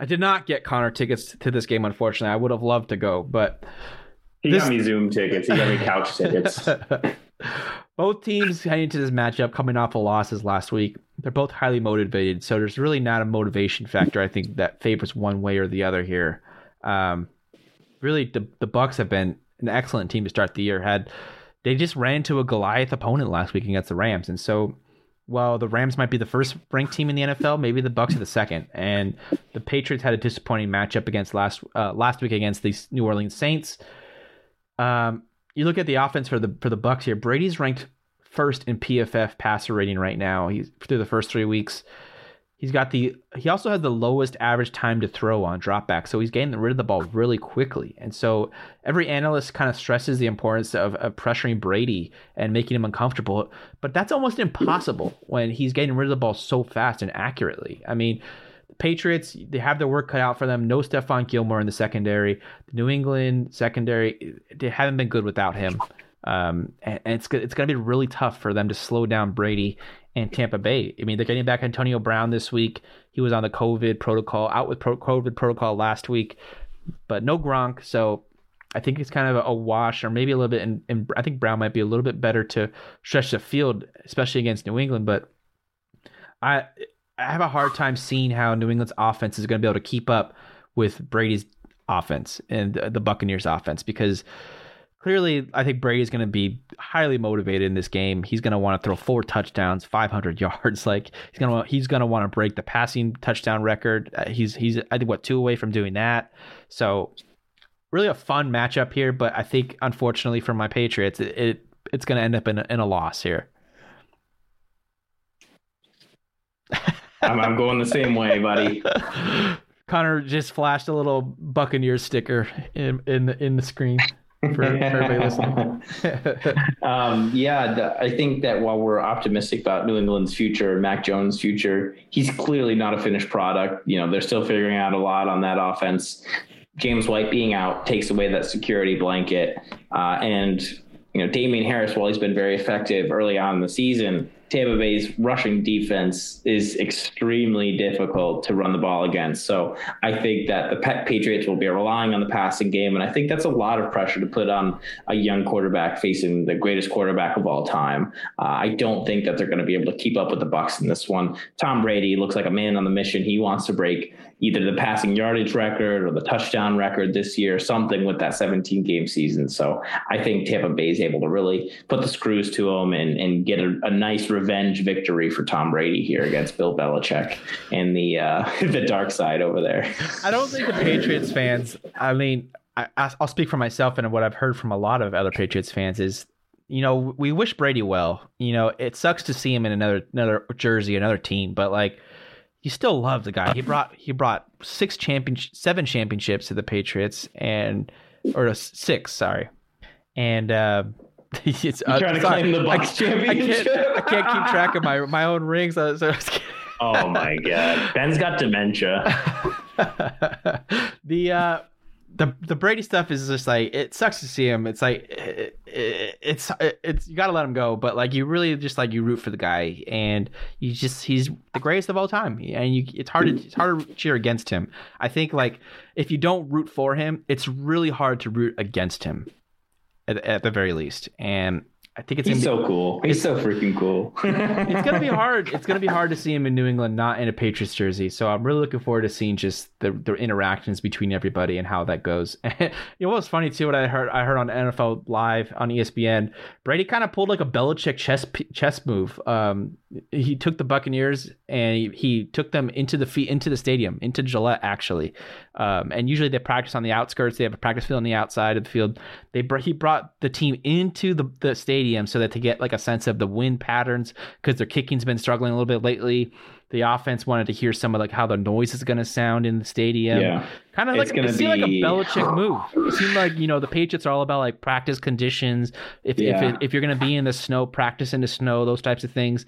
I did not get Connor tickets to this game, unfortunately. I would have loved to go, but he this... got me Zoom tickets. He got me couch tickets. Both teams heading into this matchup coming off of losses last week. They're both highly motivated, so there's really not a motivation factor. I think that favors one way or the other here. Um, really, the the Bucs have been an excellent team to start the year. Had they just ran into a Goliath opponent last week against the Rams, and so while the Rams might be the first ranked team in the NFL, maybe the Bucs are the second. And the Patriots had a disappointing matchup against last uh, last week against the New Orleans Saints. Um, you look at the offense for the for the Bucs here. Brady's ranked first in PFF passer rating right now. He's through the first three weeks. He's got the he also has the lowest average time to throw on dropback, so he's getting rid of the ball really quickly. And so every analyst kind of stresses the importance of, of pressuring Brady and making him uncomfortable, but that's almost impossible when he's getting rid of the ball so fast and accurately. I mean, Patriots they have their work cut out for them. No Stephon Gilmore in the secondary. The New England secondary they haven't been good without him. Um, and, and it's it's going to be really tough for them to slow down Brady and Tampa Bay. I mean, they're getting back Antonio Brown this week. He was on the COVID protocol, out with pro- COVID protocol last week, but no Gronk. So I think it's kind of a wash, or maybe a little bit. And, and I think Brown might be a little bit better to stretch the field, especially against New England. But I I have a hard time seeing how New England's offense is going to be able to keep up with Brady's offense and the Buccaneers offense because clearly, I think Brady's going to be highly motivated in this game. He's going to want to throw four touchdowns, 500 <laughs> yards. Like he's going to he's going to want to break the passing touchdown record. Uh, he's he's I think what two away from doing that. So really a fun matchup here, but I think unfortunately for my Patriots, it, it it's going to end up in a, in a loss here. <laughs> I'm, I'm going the same way, buddy. Connor just flashed a little Buccaneers sticker in in the in the screen for, for everybody listening. <laughs> um, yeah, the, I think that while we're optimistic about New England's future, Mac Jones' future, he's clearly not a finished product. You know, they're still figuring out a lot on that offense. James White being out takes away that security blanket, uh, and you know Damien Harris, while he's been very effective early on in the season, Tampa Bay's rushing defense is extremely difficult to run the ball against. So I think that the Patriots will be relying on the passing game, and I think that's a lot of pressure to put on a young quarterback facing the greatest quarterback of all time. Uh, I don't think that they're going to be able to keep up with the Bucs in this one. Tom Brady looks like a man on the mission. He wants to break either the passing yardage record or the touchdown record this year, something with that 17 game season. So I think Tampa Bay is able to really put the screws to them and, and get a, a nice revenge victory for Tom Brady here against Bill Belichick and the uh, <laughs> the dark side over there. I don't think the Patriots fans. I mean, I, I'll speak for myself and what I've heard from a lot of other Patriots fans is you know, we wish Brady well. You know, it sucks to see him in another another jersey, another team, but like you still love the guy. He brought he brought six champion seven championships to the Patriots and or six, sorry. And uh <laughs> it's uh, trying to sorry, claim the Bucs <laughs> championship. I can't, I can't keep track of my my own rings. So, so <laughs> oh my god, Ben's got dementia. the uh, the the Brady stuff is just like it sucks to see him. It's like it, it, it's it's you got to let him go, but like you really just like you root for the guy, and you just he's the greatest of all time, and you it's hard to it's hard to cheer against him. I think like if you don't root for him, it's really hard to root against him at, at the very least. And I think it's he's so cool. He's so freaking cool. <laughs> it's gonna be hard. It's gonna be hard to see him in New England, not in a Patriots jersey. So I'm really looking forward to seeing just the, the interactions between everybody and how that goes. <laughs> you know what was funny too? What I heard I heard on NFL Live on ESPN, Brady kind of pulled like a Belichick chess chess move. Um, he took the Buccaneers and he, he took them into the feet into the stadium into Gillette actually. Um, and usually they practice on the outskirts. They have a practice field on the outside of the field. They he brought the team into the the stadium so that to get like a sense of the wind patterns because their kicking's been struggling a little bit lately. The offense wanted to hear some of like how the noise is going to sound in the stadium. Yeah, kind of like it seemed be... like a Belichick <sighs> move. It seemed like you know the Patriots are all about like practice conditions. If yeah. if, it, if you're going to be in the snow, practice in the snow, those types of things.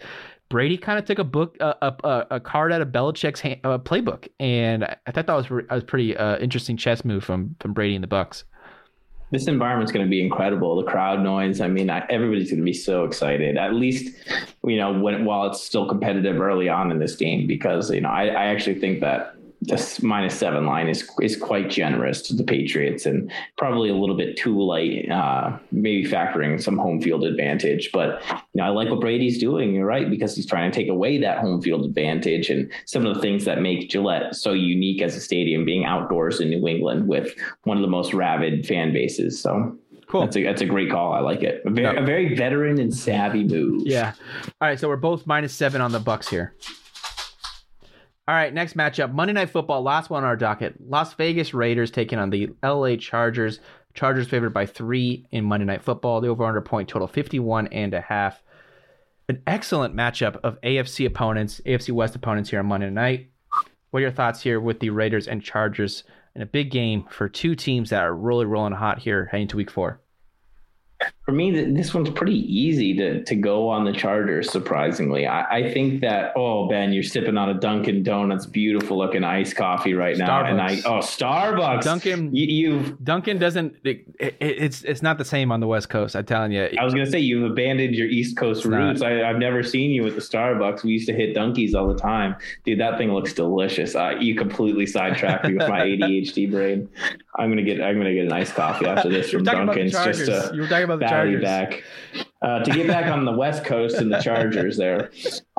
Brady kind of took a book, uh, a, a card out of Belichick's hand, uh, playbook, and I thought that was a was pretty uh, interesting chess move from from Brady and the Bucs this environment's going to be incredible. The crowd noise. I mean, I, everybody's going to be so excited. At least, you know, when while it's still competitive early on in this game, because you know, I, I actually think that this minus seven line is is quite generous to the Patriots and probably a little bit too light, uh, maybe factoring some home field advantage. But you know, I like what Brady's doing. You're right because he's trying to take away that home field advantage and some of the things that make Gillette so unique as a stadium, being outdoors in New England with one of the most rabid fan bases. So. Cool. That's a that's a great call. I like it. A very, a very veteran and savvy move. Yeah. All right. So we're both minus seven on the Bucs here. All right, next matchup Monday Night Football, last one on our docket. Las Vegas Raiders taking on the LA Chargers. Chargers favored by three in Monday Night Football. The over under point total 51 and a half. an excellent matchup of AFC opponents, AFC West opponents here on Monday night. What are your thoughts here with the Raiders and Chargers in a big game for two teams that are really rolling hot here heading to week four? For me, this one's pretty easy to to go on the Chargers. Surprisingly, I, I, think that oh Ben, you're sipping on a Dunkin' Donuts, beautiful looking iced coffee right now, Starbucks. and I oh Starbucks, Dunkin' you, have Dunkin' doesn't it, it, it's it's not the same on the West Coast. I'm telling you. I was gonna say you've abandoned your East Coast roots. I, have never seen you with the Starbucks. We used to hit Dunkies all the time, dude. That thing looks delicious. Uh, you completely sidetracked me with my <laughs> ADHD brain. I'm gonna get I'm gonna get an iced coffee after this from Dunkin's just to you were talking about the Chargers. back. Uh, to get back on the West Coast and the <laughs> Chargers, there,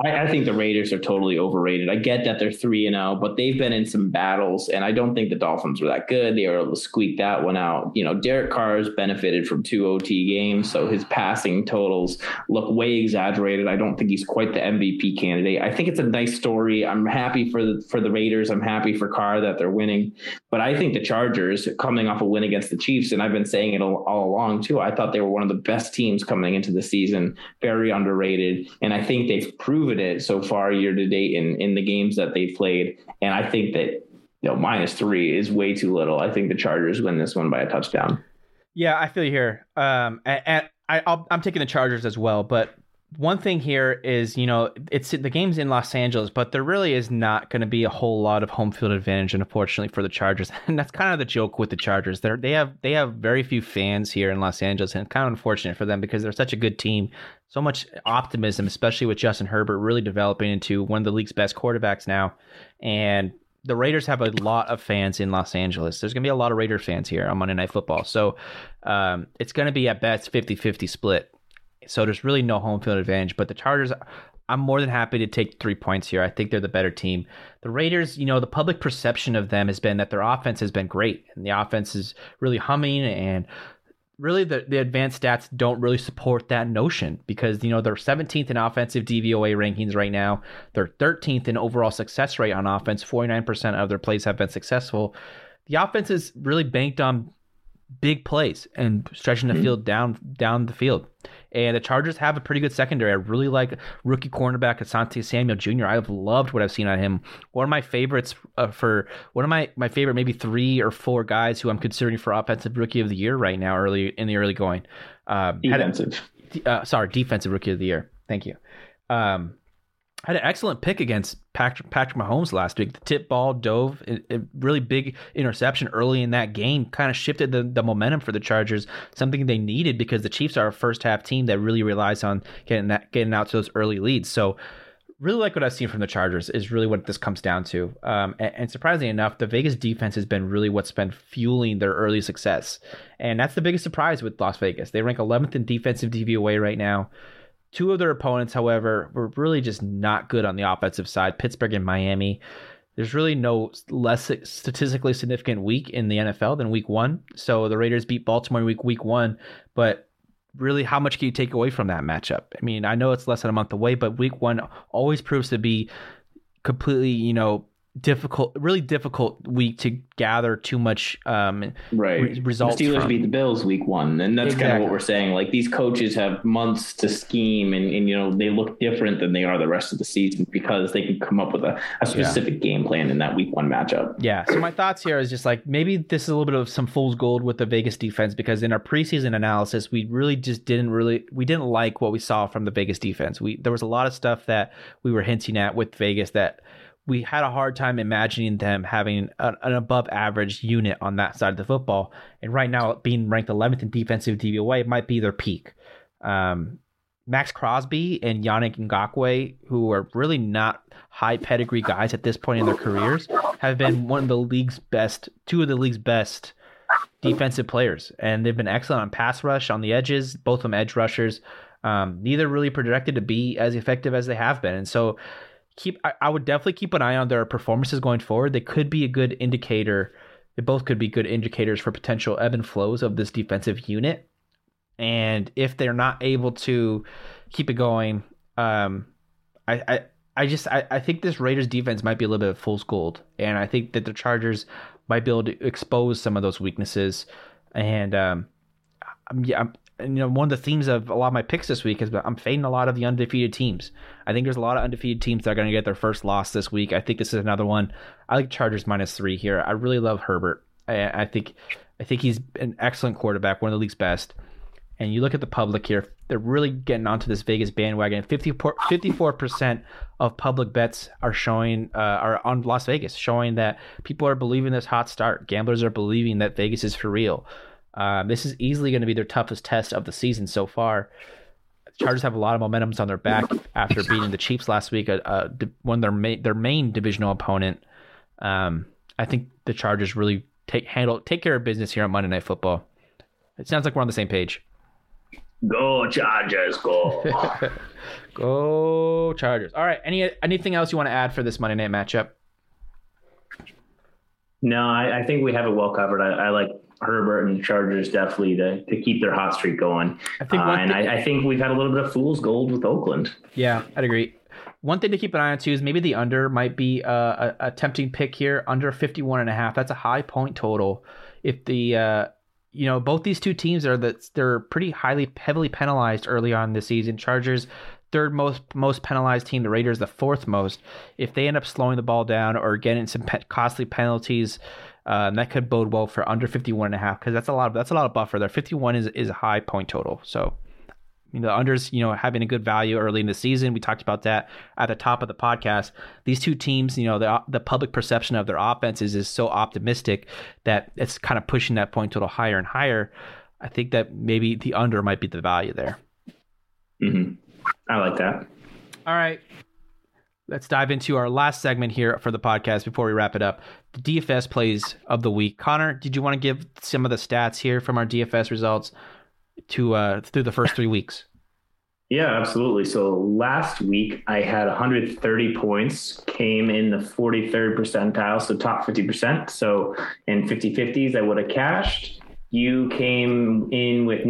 I, I, think the Raiders are totally overrated. I get that they're three and zero, but they've been in some battles, and I don't think the Dolphins were that good. They were able to squeak that one out. You know, Derek Carr's benefited from two OT games, so his passing totals look way exaggerated. I don't think he's quite the MVP candidate. I think it's a nice story. I'm happy for the for the Raiders. I'm happy for Carr that they're winning, but I think the Chargers coming off a win against the Chiefs, and I've been saying it all, all along too. I thought they were one of the best teams coming into the season, very underrated. And I think they've proven it so far year to date in, in the games that they've played. And I think that, you know, minus three is way too little. I think the Chargers win this one by a touchdown. Yeah, I feel you here. Um, and, and I, I'm taking the Chargers as well, but one thing here is, you know, it's the game's in Los Angeles, but there really is not going to be a whole lot of home field advantage, unfortunately, for the Chargers. <laughs> And that's kind of the joke with the Chargers. They they have they have very few fans here in Los Angeles, and kind of unfortunate for them because they're such a good team. So much optimism, especially with Justin Herbert really developing into one of the league's best quarterbacks now, and the Raiders have a lot of fans in Los Angeles. There's going to be a lot of Raiders fans here on Monday Night Football. So um, it's going to be at best 50 50 split so there's really no home field advantage. But the Chargers, I'm more than happy to take three points here. I think they're the better team. The Raiders, you know, the public perception of them has been that their offense has been great and the offense is really humming and really the, the advanced stats don't really support that notion because you know they're 17th in offensive DVOA rankings right now. They're 13th in overall success rate on offense. 49% of their plays have been successful. The offense is really banked on big plays and stretching the mm-hmm. field down down the field. And the Chargers have a pretty good secondary. I really like rookie cornerback Asante Samuel Jr. I've loved what I've seen on him. One of my favorites uh, for one of my my favorite maybe three or four guys who I'm considering for offensive rookie of the year right now, early in the early going. Um, defensive. A, uh, sorry, defensive rookie of the year. Thank you. Um, had an excellent pick against Patrick, Patrick Mahomes last week. The tip ball dove, a, really big interception early in that game, kind of shifted the, the momentum for the Chargers, something they needed because the Chiefs are a first half team that really relies on getting that getting out to those early leads. So really like what I've seen from the Chargers is really what this comes down to. Um, and, and, surprisingly enough, the Vegas defense has been really what's been fueling their early success. And that's the biggest surprise with Las Vegas. They rank 11th in defensive DVOA right now. Two of their opponents, however, were really just not good on the offensive side Pittsburgh and Miami. There's really no less statistically significant week in the NFL than week one. So the Raiders beat Baltimore week week one, but really how much can you take away from that matchup? I mean, I know it's less than a month away, but week one always proves to be completely, you know, difficult, really difficult week to gather too much um, right re- results. The Steelers from. beat the Bills week one, and that's exactly. kind of what we're saying. Like these coaches have months to scheme, and, and you know they look different than they are the rest of the season because they can come up with a, a specific yeah. game plan in that week one matchup. Yeah. So my thoughts here is just like maybe this is a little bit of some fool's gold with the Vegas defense because in our preseason analysis we really just didn't really we didn't like what we saw from the Vegas defense. We there was a lot of stuff that we were hinting at with Vegas that we had a hard time imagining them having an, an, above average unit on that side of the football. And right now, being ranked 11th in defensive DVOA might be their peak. Um, Maxx Crosby and Yannick Ngakoue, who are really not high pedigree guys at this point in their careers, have been one of the league's best, two of the league's best defensive players. And they've been excellent on pass rush on the edges, both of them edge rushers. Um, neither really projected to be as effective as they have been. And so keep I, I, would definitely keep an eye on their performances going forward. They could be a good indicator. They both could be good indicators for potential ebb and flows of this defensive unit. And if they're not able to keep it going, um, I, I I just I, I think this Raiders defense might be a little bit of fool's gold, and I think that the Chargers might be able to expose some of those weaknesses. And um, yeah, I'm, you know one of the themes of a lot of my picks this week is I'm fading a lot of the undefeated teams. I think there's a lot of undefeated teams that are going to get their first loss this week. I think this is another one. I like Chargers minus three here. I really love Herbert. I, I think I think he's an excellent quarterback, one of the league's best. And you look at the public here, they're really getting onto this Vegas bandwagon. 54 percent of public bets are showing uh, are on Las Vegas, showing that people are believing this hot start. Gamblers are believing that Vegas is for real. Uh, this is easily going to be their toughest test of the season so far. The Chargers have a lot of momentum on their back after <laughs> beating the Chiefs last week, uh, one their main, their main divisional opponent. Um, I think the Chargers really take handle take care of business here on Monday Night Football. It sounds like we're on the same page. Go Chargers, go. <laughs> go Chargers. All right. Any anything else you want to add for this Monday night matchup? No, I, I think we have it well covered. I, I, like Herbert and the Chargers definitely to, to keep their hot streak going. I think uh, and thing, I, I, think we've had a little bit of fool's gold with Oakland. Yeah, I'd agree. One thing to keep an eye on too is maybe the under might be a, a, a tempting pick here under 51 and a half. That's a high point total. If the uh, you know, both these two teams are that they're pretty highly heavily penalized early on this season. Chargers third most most penalized team, the Raiders the fourth most. If they end up slowing the ball down or getting some pe- costly penalties, um, that could bode well for under 51 and a half because that's a lot of that's a lot of buffer there. 51 is is a high point total. So I mean, the unders, you know, having a good value early in the season. We talked about that at the top of the podcast. These two teams, you know, the the public perception of their offenses is so optimistic that it's kind of pushing that point total higher and higher. I think that maybe the under might be the value there. Mm-hmm. I like that. All right. Let's dive into our last segment here for the podcast before we wrap it up. The DFS plays of the week. Connor, did you want to give some of the stats here from our DFS results? to uh, through the first three weeks? Yeah, absolutely. So last week I had 130 points, came in the 43rd percentile, so top 50%. So in 50 50s, I would have cashed. You came in with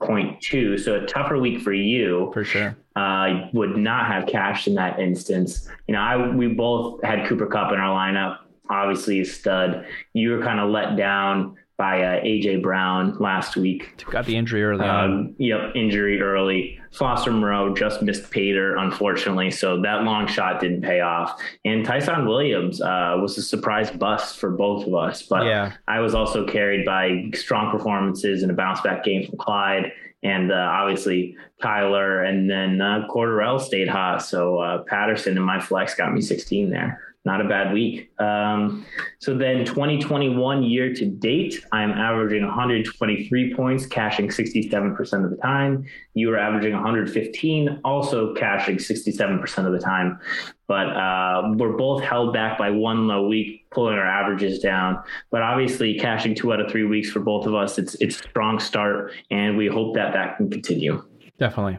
98.2, so a tougher week for you. For sure. I uh, would not have cashed in that instance. You know, I we both had Cooper Kupp in our lineup. Obviously, a stud. You were kind of let down by uh, AJ Brown last week. Got the injury early um. Yep, injury early. Foster Moreau just missed Pater, unfortunately, so that long shot didn't pay off. And Ty'Son Williams uh, was a surprise bust for both of us, but yeah. I was also carried by strong performances and a bounce back game from Clyde. And uh, obviously Kyler and then uh, stayed hot. So uh, Patterson and my flex got me 16 there not a bad week. Um, so then 2021 year to date, I'm averaging 123 points, cashing 67% of the time. You are averaging 115, also cashing 67% of the time. But uh, we're both held back by one low week, pulling our averages down. But obviously, cashing two out of three weeks for both of us, it's it's a strong start, and we hope that that can continue. Definitely.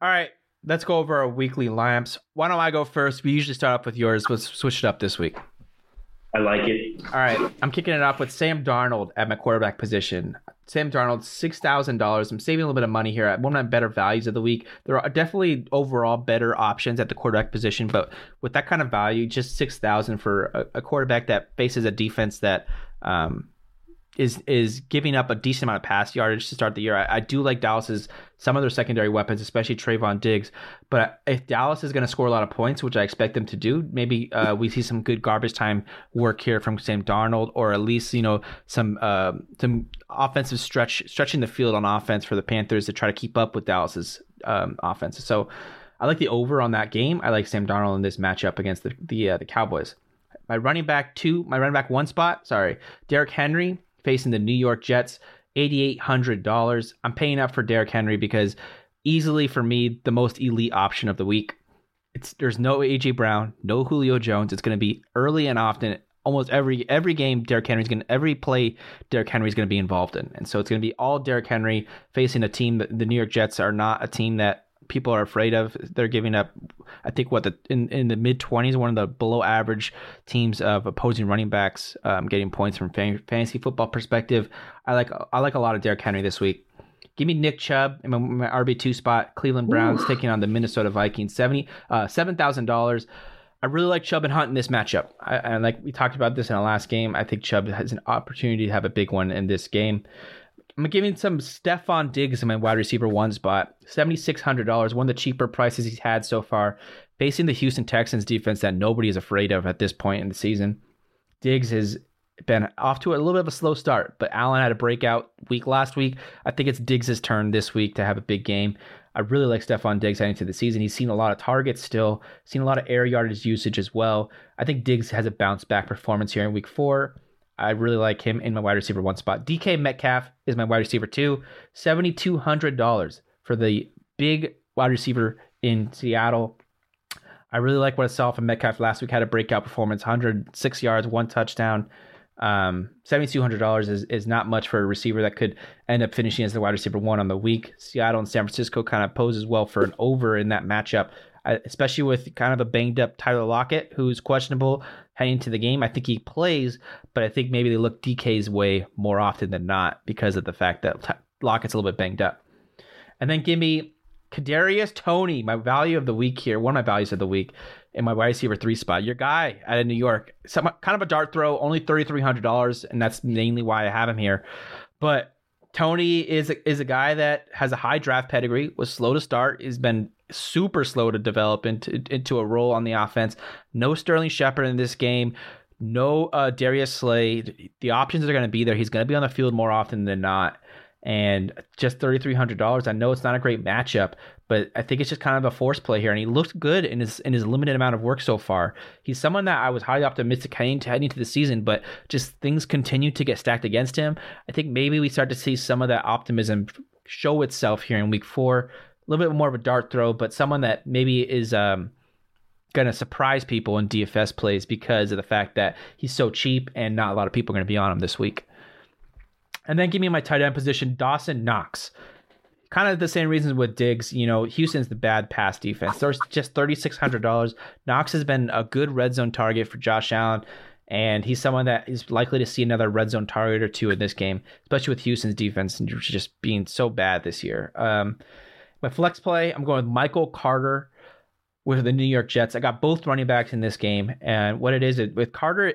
All right let's go over our weekly lamps. Why don't I go first? We usually start off with yours. Let's switch it up this week. I like it. All right. I'm kicking it off with Sam Darnold at my quarterback position. Sam Darnold, $6,000. I'm saving a little bit of money here. One of my better values of the week. There are definitely overall better options at the quarterback position, but with that kind of value, just 6000 for a, a quarterback that faces a defense that um, is is giving up a decent amount of pass yardage to start the year. I, I, do like Dallas's some of their secondary weapons, especially Trevon Diggs. But if Dallas is going to score a lot of points, which I expect them to do, maybe uh, we see some good garbage time work here from Sam Darnold, or at least you know some uh, some offensive stretch stretching the field on offense for the Panthers to try to keep up with Dallas's um, offense. So I like the over on that game. I like Sam Darnold in this matchup against the the, uh, the Cowboys. My running back two, my running back one spot. Sorry, Derrick Henry facing the New York Jets, $8,800. I'm paying up for Derrick Henry because easily for me, the most elite option of the week. It's There's no AJ Brown, no Julio Jones. It's going to be early and often. Almost every every game, Derrick Henry's going to every play, Derrick Henry's going to be involved in, and so it's going to be all Derrick Henry facing a team that the New York Jets are not a team that people are afraid of. They're giving up, I think, what the in, in the mid twenties, one of the below average teams of opposing running backs um, getting points from fantasy football perspective. I like I like a lot of Derrick Henry this week. Give me Nick Chubb in my, my RB two spot. Cleveland Browns Ooh. taking on the Minnesota Vikings. Seventy uh, seven thousand dollars. I really like Chubb and Hunt in this matchup. I, and like we talked about this in the last game, I think Chubb has an opportunity to have a big one in this game. I'm giving some Stefon Diggs in my wide receiver one spot. $7,600, one of the cheaper prices he's had so far, facing the Houston Texans defense that nobody is afraid of at this point in the season. Diggs has been off to a little bit of a slow start, but Allen had a breakout week last week. I think it's Diggs' turn this week to have a big game. I really like Stefon Diggs heading into the season. He's seen a lot of targets still, seen a lot of air yardage usage as well. I think Diggs has a bounce back performance here in week four. I really like him in my wide receiver one spot. DK Metcalf is my wide receiver two. $7,200 for the big wide receiver in Seattle. I really like what I saw from Metcalf last week. Had a breakout performance, 106 yards, one touchdown. Um, $7,200 is, is not much for a receiver that could end up finishing as the wide receiver one on the week. Seattle and San Francisco kind of poses well for an over in that matchup, especially with kind of a banged up Tyler Lockett, who's questionable heading into the game. I think he plays, but I think maybe they look DK's way more often than not because of the fact that Lockett's a little bit banged up. And then give me Kadarius Toney, my value of the week here, one of my values of the week in my wide receiver three spot. Your guy out of New York, some, kind of a dart throw, only thirty three hundred dollars, and that's mainly why I have him here. But Toney is a, is a guy that has a high draft pedigree, was slow to start, has been super slow to develop into into a role on the offense. No Sterling Shepard in this game. No uh, Darius Slay. The options are going to be there. He's going to be on the field more often than not and just $3300 i know it's not a great matchup but i think it's just kind of a force play here and he looked good in his in his limited amount of work so far he's someone that i was highly optimistic heading to heading into the season but just things continue to get stacked against him i think maybe we start to see some of that optimism show itself here in week four little bit more of a dart throw but someone that maybe is um going to surprise people in dfs plays because of the fact that he's so cheap and not a lot of people are going to be on him this week and then give me my tight end position, Dawson Knox. Kind of the same reasons with Diggs. You know, Houston's the bad pass defense. There's just $3,600. Knox has been a good red zone target for Josh Allen, and he's someone that is likely to see another red zone target or two in this game, especially with Houston's defense just being so bad this year. Um, my flex play, I'm going with Michael Carter with the New York Jets. I got both running backs in this game, and what it is it, with Carter,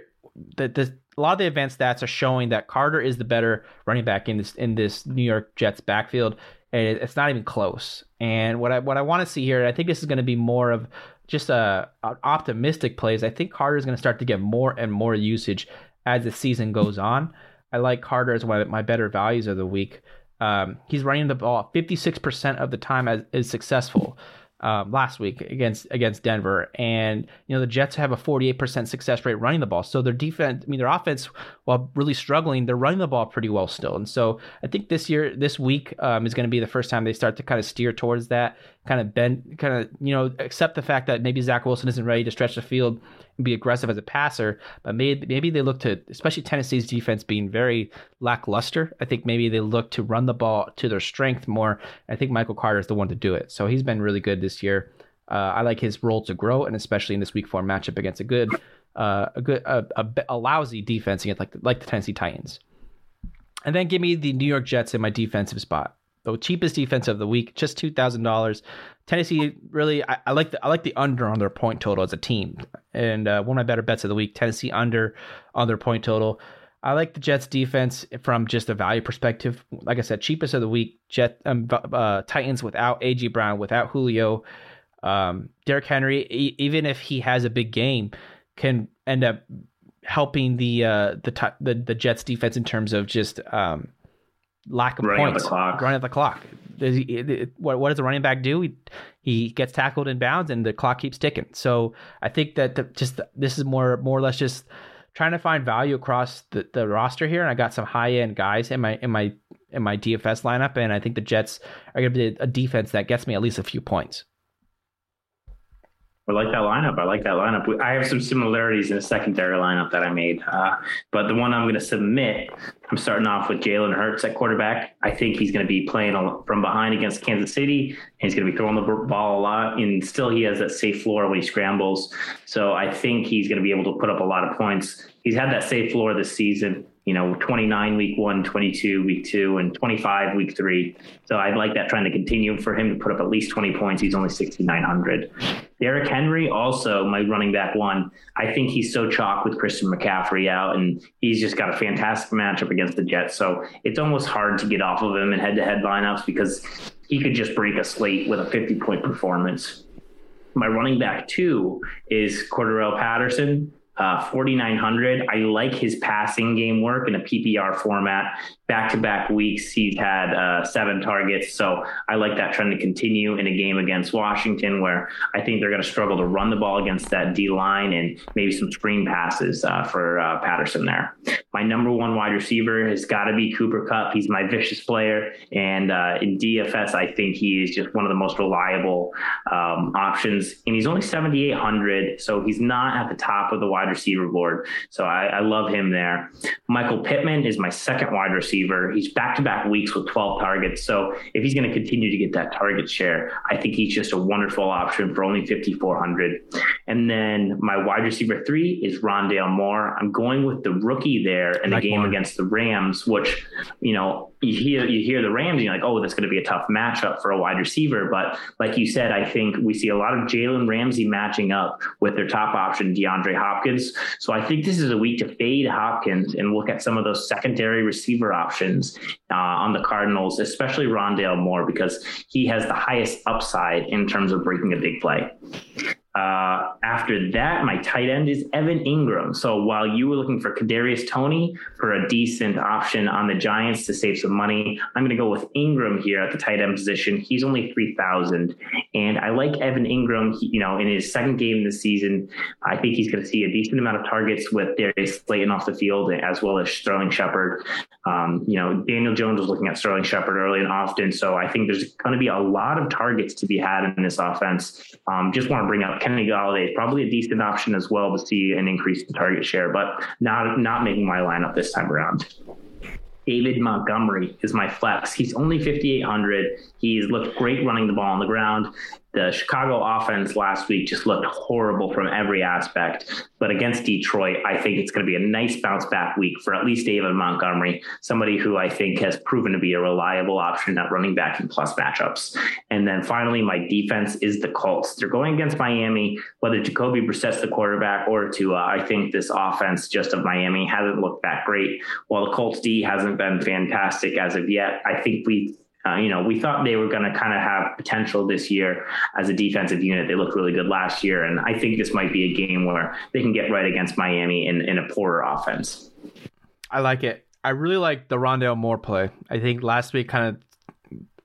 the, the a lot of the advanced stats are showing that Carter is the better running back in this in this New York Jets backfield, and it's not even close. And what I what I want to see here, I think this is going to be more of just a, a optimistic plays. I think Carter is going to start to get more and more usage as the season goes on. I like Carter as one of my better values of the week. Um, he's running the ball 56% of the time as is successful um, last week against against Denver, and you know the Jets have a 48% success rate running the ball. So their defense, I mean their offense, while really struggling, they're running the ball pretty well still. And so I think this year, this week um, is going to be the first time they start to kind of steer towards that, kind of bend, kind of you know accept the fact that maybe Zach Wilson isn't ready to stretch the field and be aggressive as a passer, but maybe maybe they look to, especially Tennessee's defense being very lackluster. I think maybe they look to run the ball to their strength more. I think Michael Carter is the one to do it. So he's been really good this year. Uh, I like his role to grow, and especially in this Week Four matchup against a good, uh, a good, a, a, a lousy defense against like like the Tennessee Titans. And then give me the New York Jets in my defensive spot the cheapest defense of the week, just two thousand dollars. Tennessee really, I, I, like the I like the under on their point total as a team, and uh, one of my better bets of the week. Tennessee under on their point total. I like the Jets defense from just a value perspective. Like I said, cheapest of the week. Jet um, uh, Titans without AJ Brown, without Julio, um, Derrick Henry. E- even if he has a big game, can end up helping the uh, the, the the Jets defense in terms of just um, lack of running points. The clock. Running at the clock. He, what, what does a running back do? He, he gets tackled in bounds and the clock keeps ticking. So I think that the, just this is more more or less just trying to find value across the, the roster here. And I got some high end guys in my in my in my DFS lineup, and I think the Jets are going to be a defense that gets me at least a few points. I like that lineup. I like that lineup. I have some similarities in the secondary lineup that I made. Uh, but the one I'm going to submit, I'm starting off with Jalen Hurts at quarterback. I think he's going to be playing from behind against Kansas City. he's going to be throwing the ball a lot. And still, he has that safe floor when he scrambles. So I think he's going to be able to put up a lot of points. He's had that safe floor this season you know, 29 week one, 22 week two, and 25 week three. So I'd like that trying to continue for him to put up at least 20 points. He's only 6,900. Derrick Henry, also my running back one. I think he's so chalk with Christian McCaffrey out, and he's just got a fantastic matchup against the Jets. So it's almost hard to get off of him in head to head lineups because he could just break a slate with a 50 point performance. My running back two is Cordarrelle Patterson. Uh, 4,900. I like his passing game work in a PPR format back to back weeks, he's had uh, seven targets. So I like that trend to continue in a game against Washington, where I think they're going to struggle to run the ball against that D line and maybe some screen passes uh, for uh, Patterson there. My number one wide receiver has got to be Cooper Kupp. He's my <laughs> vicious player. And uh, in DFS, I think he is just one of the most reliable um, options. And he's only 7,800. So he's not at the top of the wide receiver board. So I, I love him there. Michael Pittman is my second wide receiver. He's back to back weeks with 12 targets. So if he's going to continue to get that target share, I think he's just a wonderful option for only 5,400. And then my wide receiver three is Rondale Moore. I'm going with the rookie there in like the game Moore. against the Rams, which, you know, you hear you hear the Rams and you're like, oh, that's going to be a tough matchup for a wide receiver. But like you said, I think we see a lot of Jalen Ramsey matching up with their top option, DeAndre Hopkins. So I think this is a week to fade Hopkins and look at some of those secondary receiver options uh, on the Cardinals, especially Rondale Moore, because he has the highest upside in terms of breaking a big play. Uh, after that, my tight end is Evan Engram. So while you were looking for Kadarius Toney for a decent option on the Giants to save some money, I'm going to go with Engram here at the tight end position. He's only three thousand, and I like Evan Engram. He, you know, in his second game this season, I think he's going to see a decent amount of targets with Darius Slayton off the field as well as Sterling Shepard. Um, you know, Daniel Jones was looking at Sterling Shepard early and often, so I think there's going to be a lot of targets to be had in this offense. Um, just want to bring up Kenny Golladay is probably a decent option as well to see an increase in target share, but not not making my lineup this time around. David Montgomery is my flex. He's only 5,800. He's looked great running the ball on the ground. The Chicago offense last week just looked horrible from every aspect. But against Detroit, I think it's going to be a nice bounce back week for at least David Montgomery, somebody who I think has proven to be a reliable option at running back in plus matchups. And then finally, my defense is the Colts. They're going against Miami, whether Jacoby Brissett's the quarterback or to, uh, I think this offense just of Miami hasn't looked that great. While the Colts D hasn't been fantastic as of yet, I think we uh, you know, we thought they were going to kind of have potential this year as a defensive unit. They looked really good last year. And I think this might be a game where they can get right against Miami in, in a poorer offense. I like it. I really like the Rondale Moore play. I think last week kind of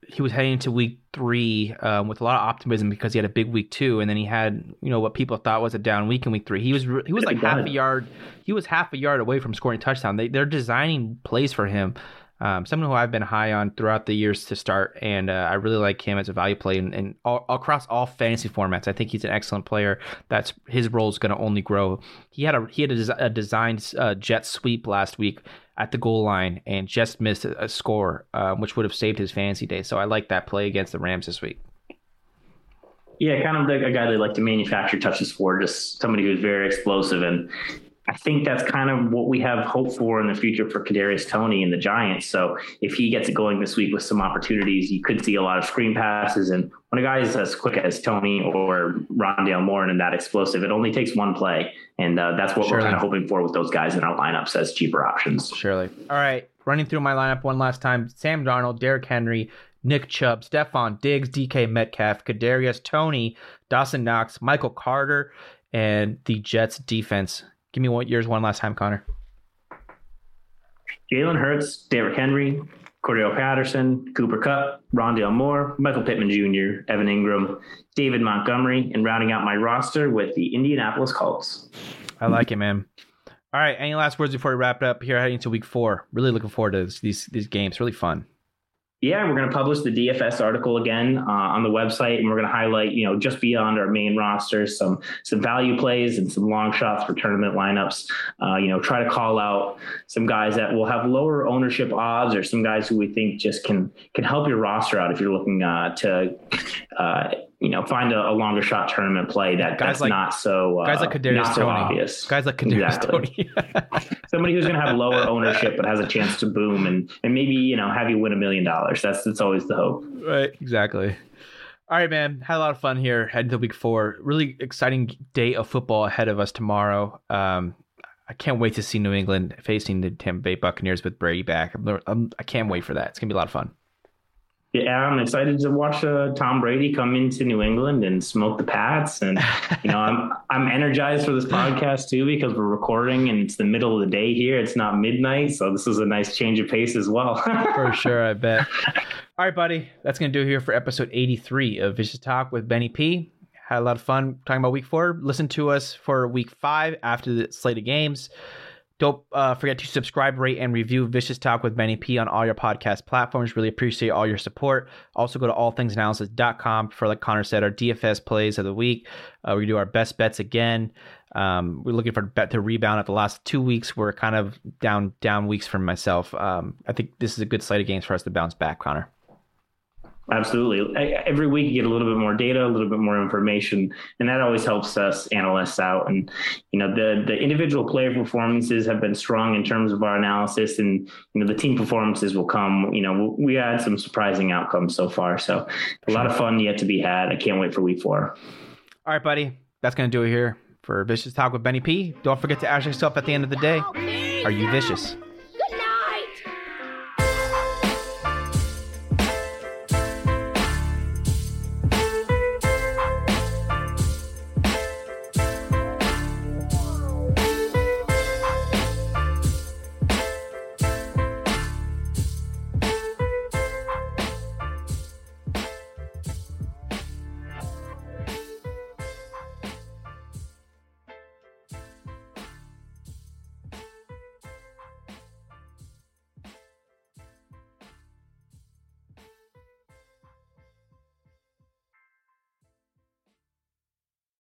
he was heading into week three um, with a lot of optimism because he had a big week two, and then he had you know what people thought was a down week in week three. He was he was like half a yard. He was half a yard away from scoring a touchdown. They they're designing plays for him um, someone who I've been high on throughout the years to start, and uh, I really like him as a value play and, and all, across all fantasy formats. I think he's an excellent player. That's his role is going to only grow. He had a he had a, a designed uh, jet sweep last week at the goal line and just missed a, a score, uh, which would have saved his fantasy day. So I like that play against the Rams this week. Yeah, kind of the, a guy they like to manufacture touches for, just somebody who's very explosive and I think that's kind of what we have hope for in the future for Kadarius Toney and the Giants. So if he gets it going this week with some opportunities, you could see a lot of screen passes. And when a guy is as quick as Toney or Rondale Moore and that explosive, it only takes one play, and uh, that's what Surely. we're kind of hoping for with those guys in our lineups as cheaper options. Surely. All right, running through my lineup one last time: Sam Darnold, Derrick Henry. Nick Chubb, Stefon Diggs, DK Metcalf, Kadarius Toney, Dawson Knox, Michael Carter, and the Jets defense. Give me what yours one last time, Connor. Jalen Hurts, Derrick Henry, Cordarrelle Patterson, Cooper Kupp, Rondale Moore, Michael Pittman Jr., Evan Engram, David Montgomery, and rounding out my roster with the Indianapolis Colts. I like it, man. All right, any last words before we wrap it up here heading to week four? Really looking forward to this, these these games. Really fun yeah, we're going to publish the DFS article again uh, on the website, and we're going to highlight, you know, just beyond our main roster, some some value plays and some long shots for tournament lineups. Uh, you know, try to call out some guys that will have lower ownership odds, or some guys who we think just can can help your roster out if you're looking uh, to uh, you know, find a, a, longer shot tournament play that guys that's like, not so uh, guys like Kadarius so Toney. obvious. Guys like Kadarius exactly. Toney. <laughs> Somebody who's going to have lower ownership but has a chance to boom and and maybe you know have you win a million dollars. That's that's always the hope. Right. Exactly. All right, man. Had a lot of fun here heading to week four. Really exciting day of football ahead of us tomorrow. Um, I can't wait to see New England facing the Tampa Bay Buccaneers with Brady back. I'm, I'm, I can not wait for that. It's gonna be a lot of fun. Yeah, I'm excited to watch uh, Tom Brady come into New England and smoke the Pats, and you know, I'm <laughs> I'm energized for this podcast too because we're recording and it's the middle of the day here. It's not midnight, so this is a nice change of pace as well. <laughs> for sure, I bet. All right, buddy, that's gonna do it here for episode 83 of Vicious Talk with Benny P. Had a lot of fun talking about week four. Listen to us for week five after the slate of games. Don't uh, forget to subscribe, rate, and review Vicious Talk with Benny P on all your podcast platforms. Really appreciate all your support. Also, go to allthingsanalysis.com for, like Connor said, our DFS plays of the week. Uh, we do our best bets again. Um, we're looking for bet to rebound. At the last two weeks, we're kind of down down weeks for myself. Um, I think this is a good slate of games for us to bounce back, Connor. Absolutely. Every week you get a little bit more data, a little bit more information, and that always helps us analysts out. And you know, the the individual player performances have been strong in terms of our analysis, and you know, the team performances will come. You know, we had some surprising outcomes so far, so a lot of fun yet to be had. I can't wait for week four. All right, buddy, that's gonna do it here for Vicious Talk with Benny P. Don't forget to ask yourself at the end of the day, are you vicious?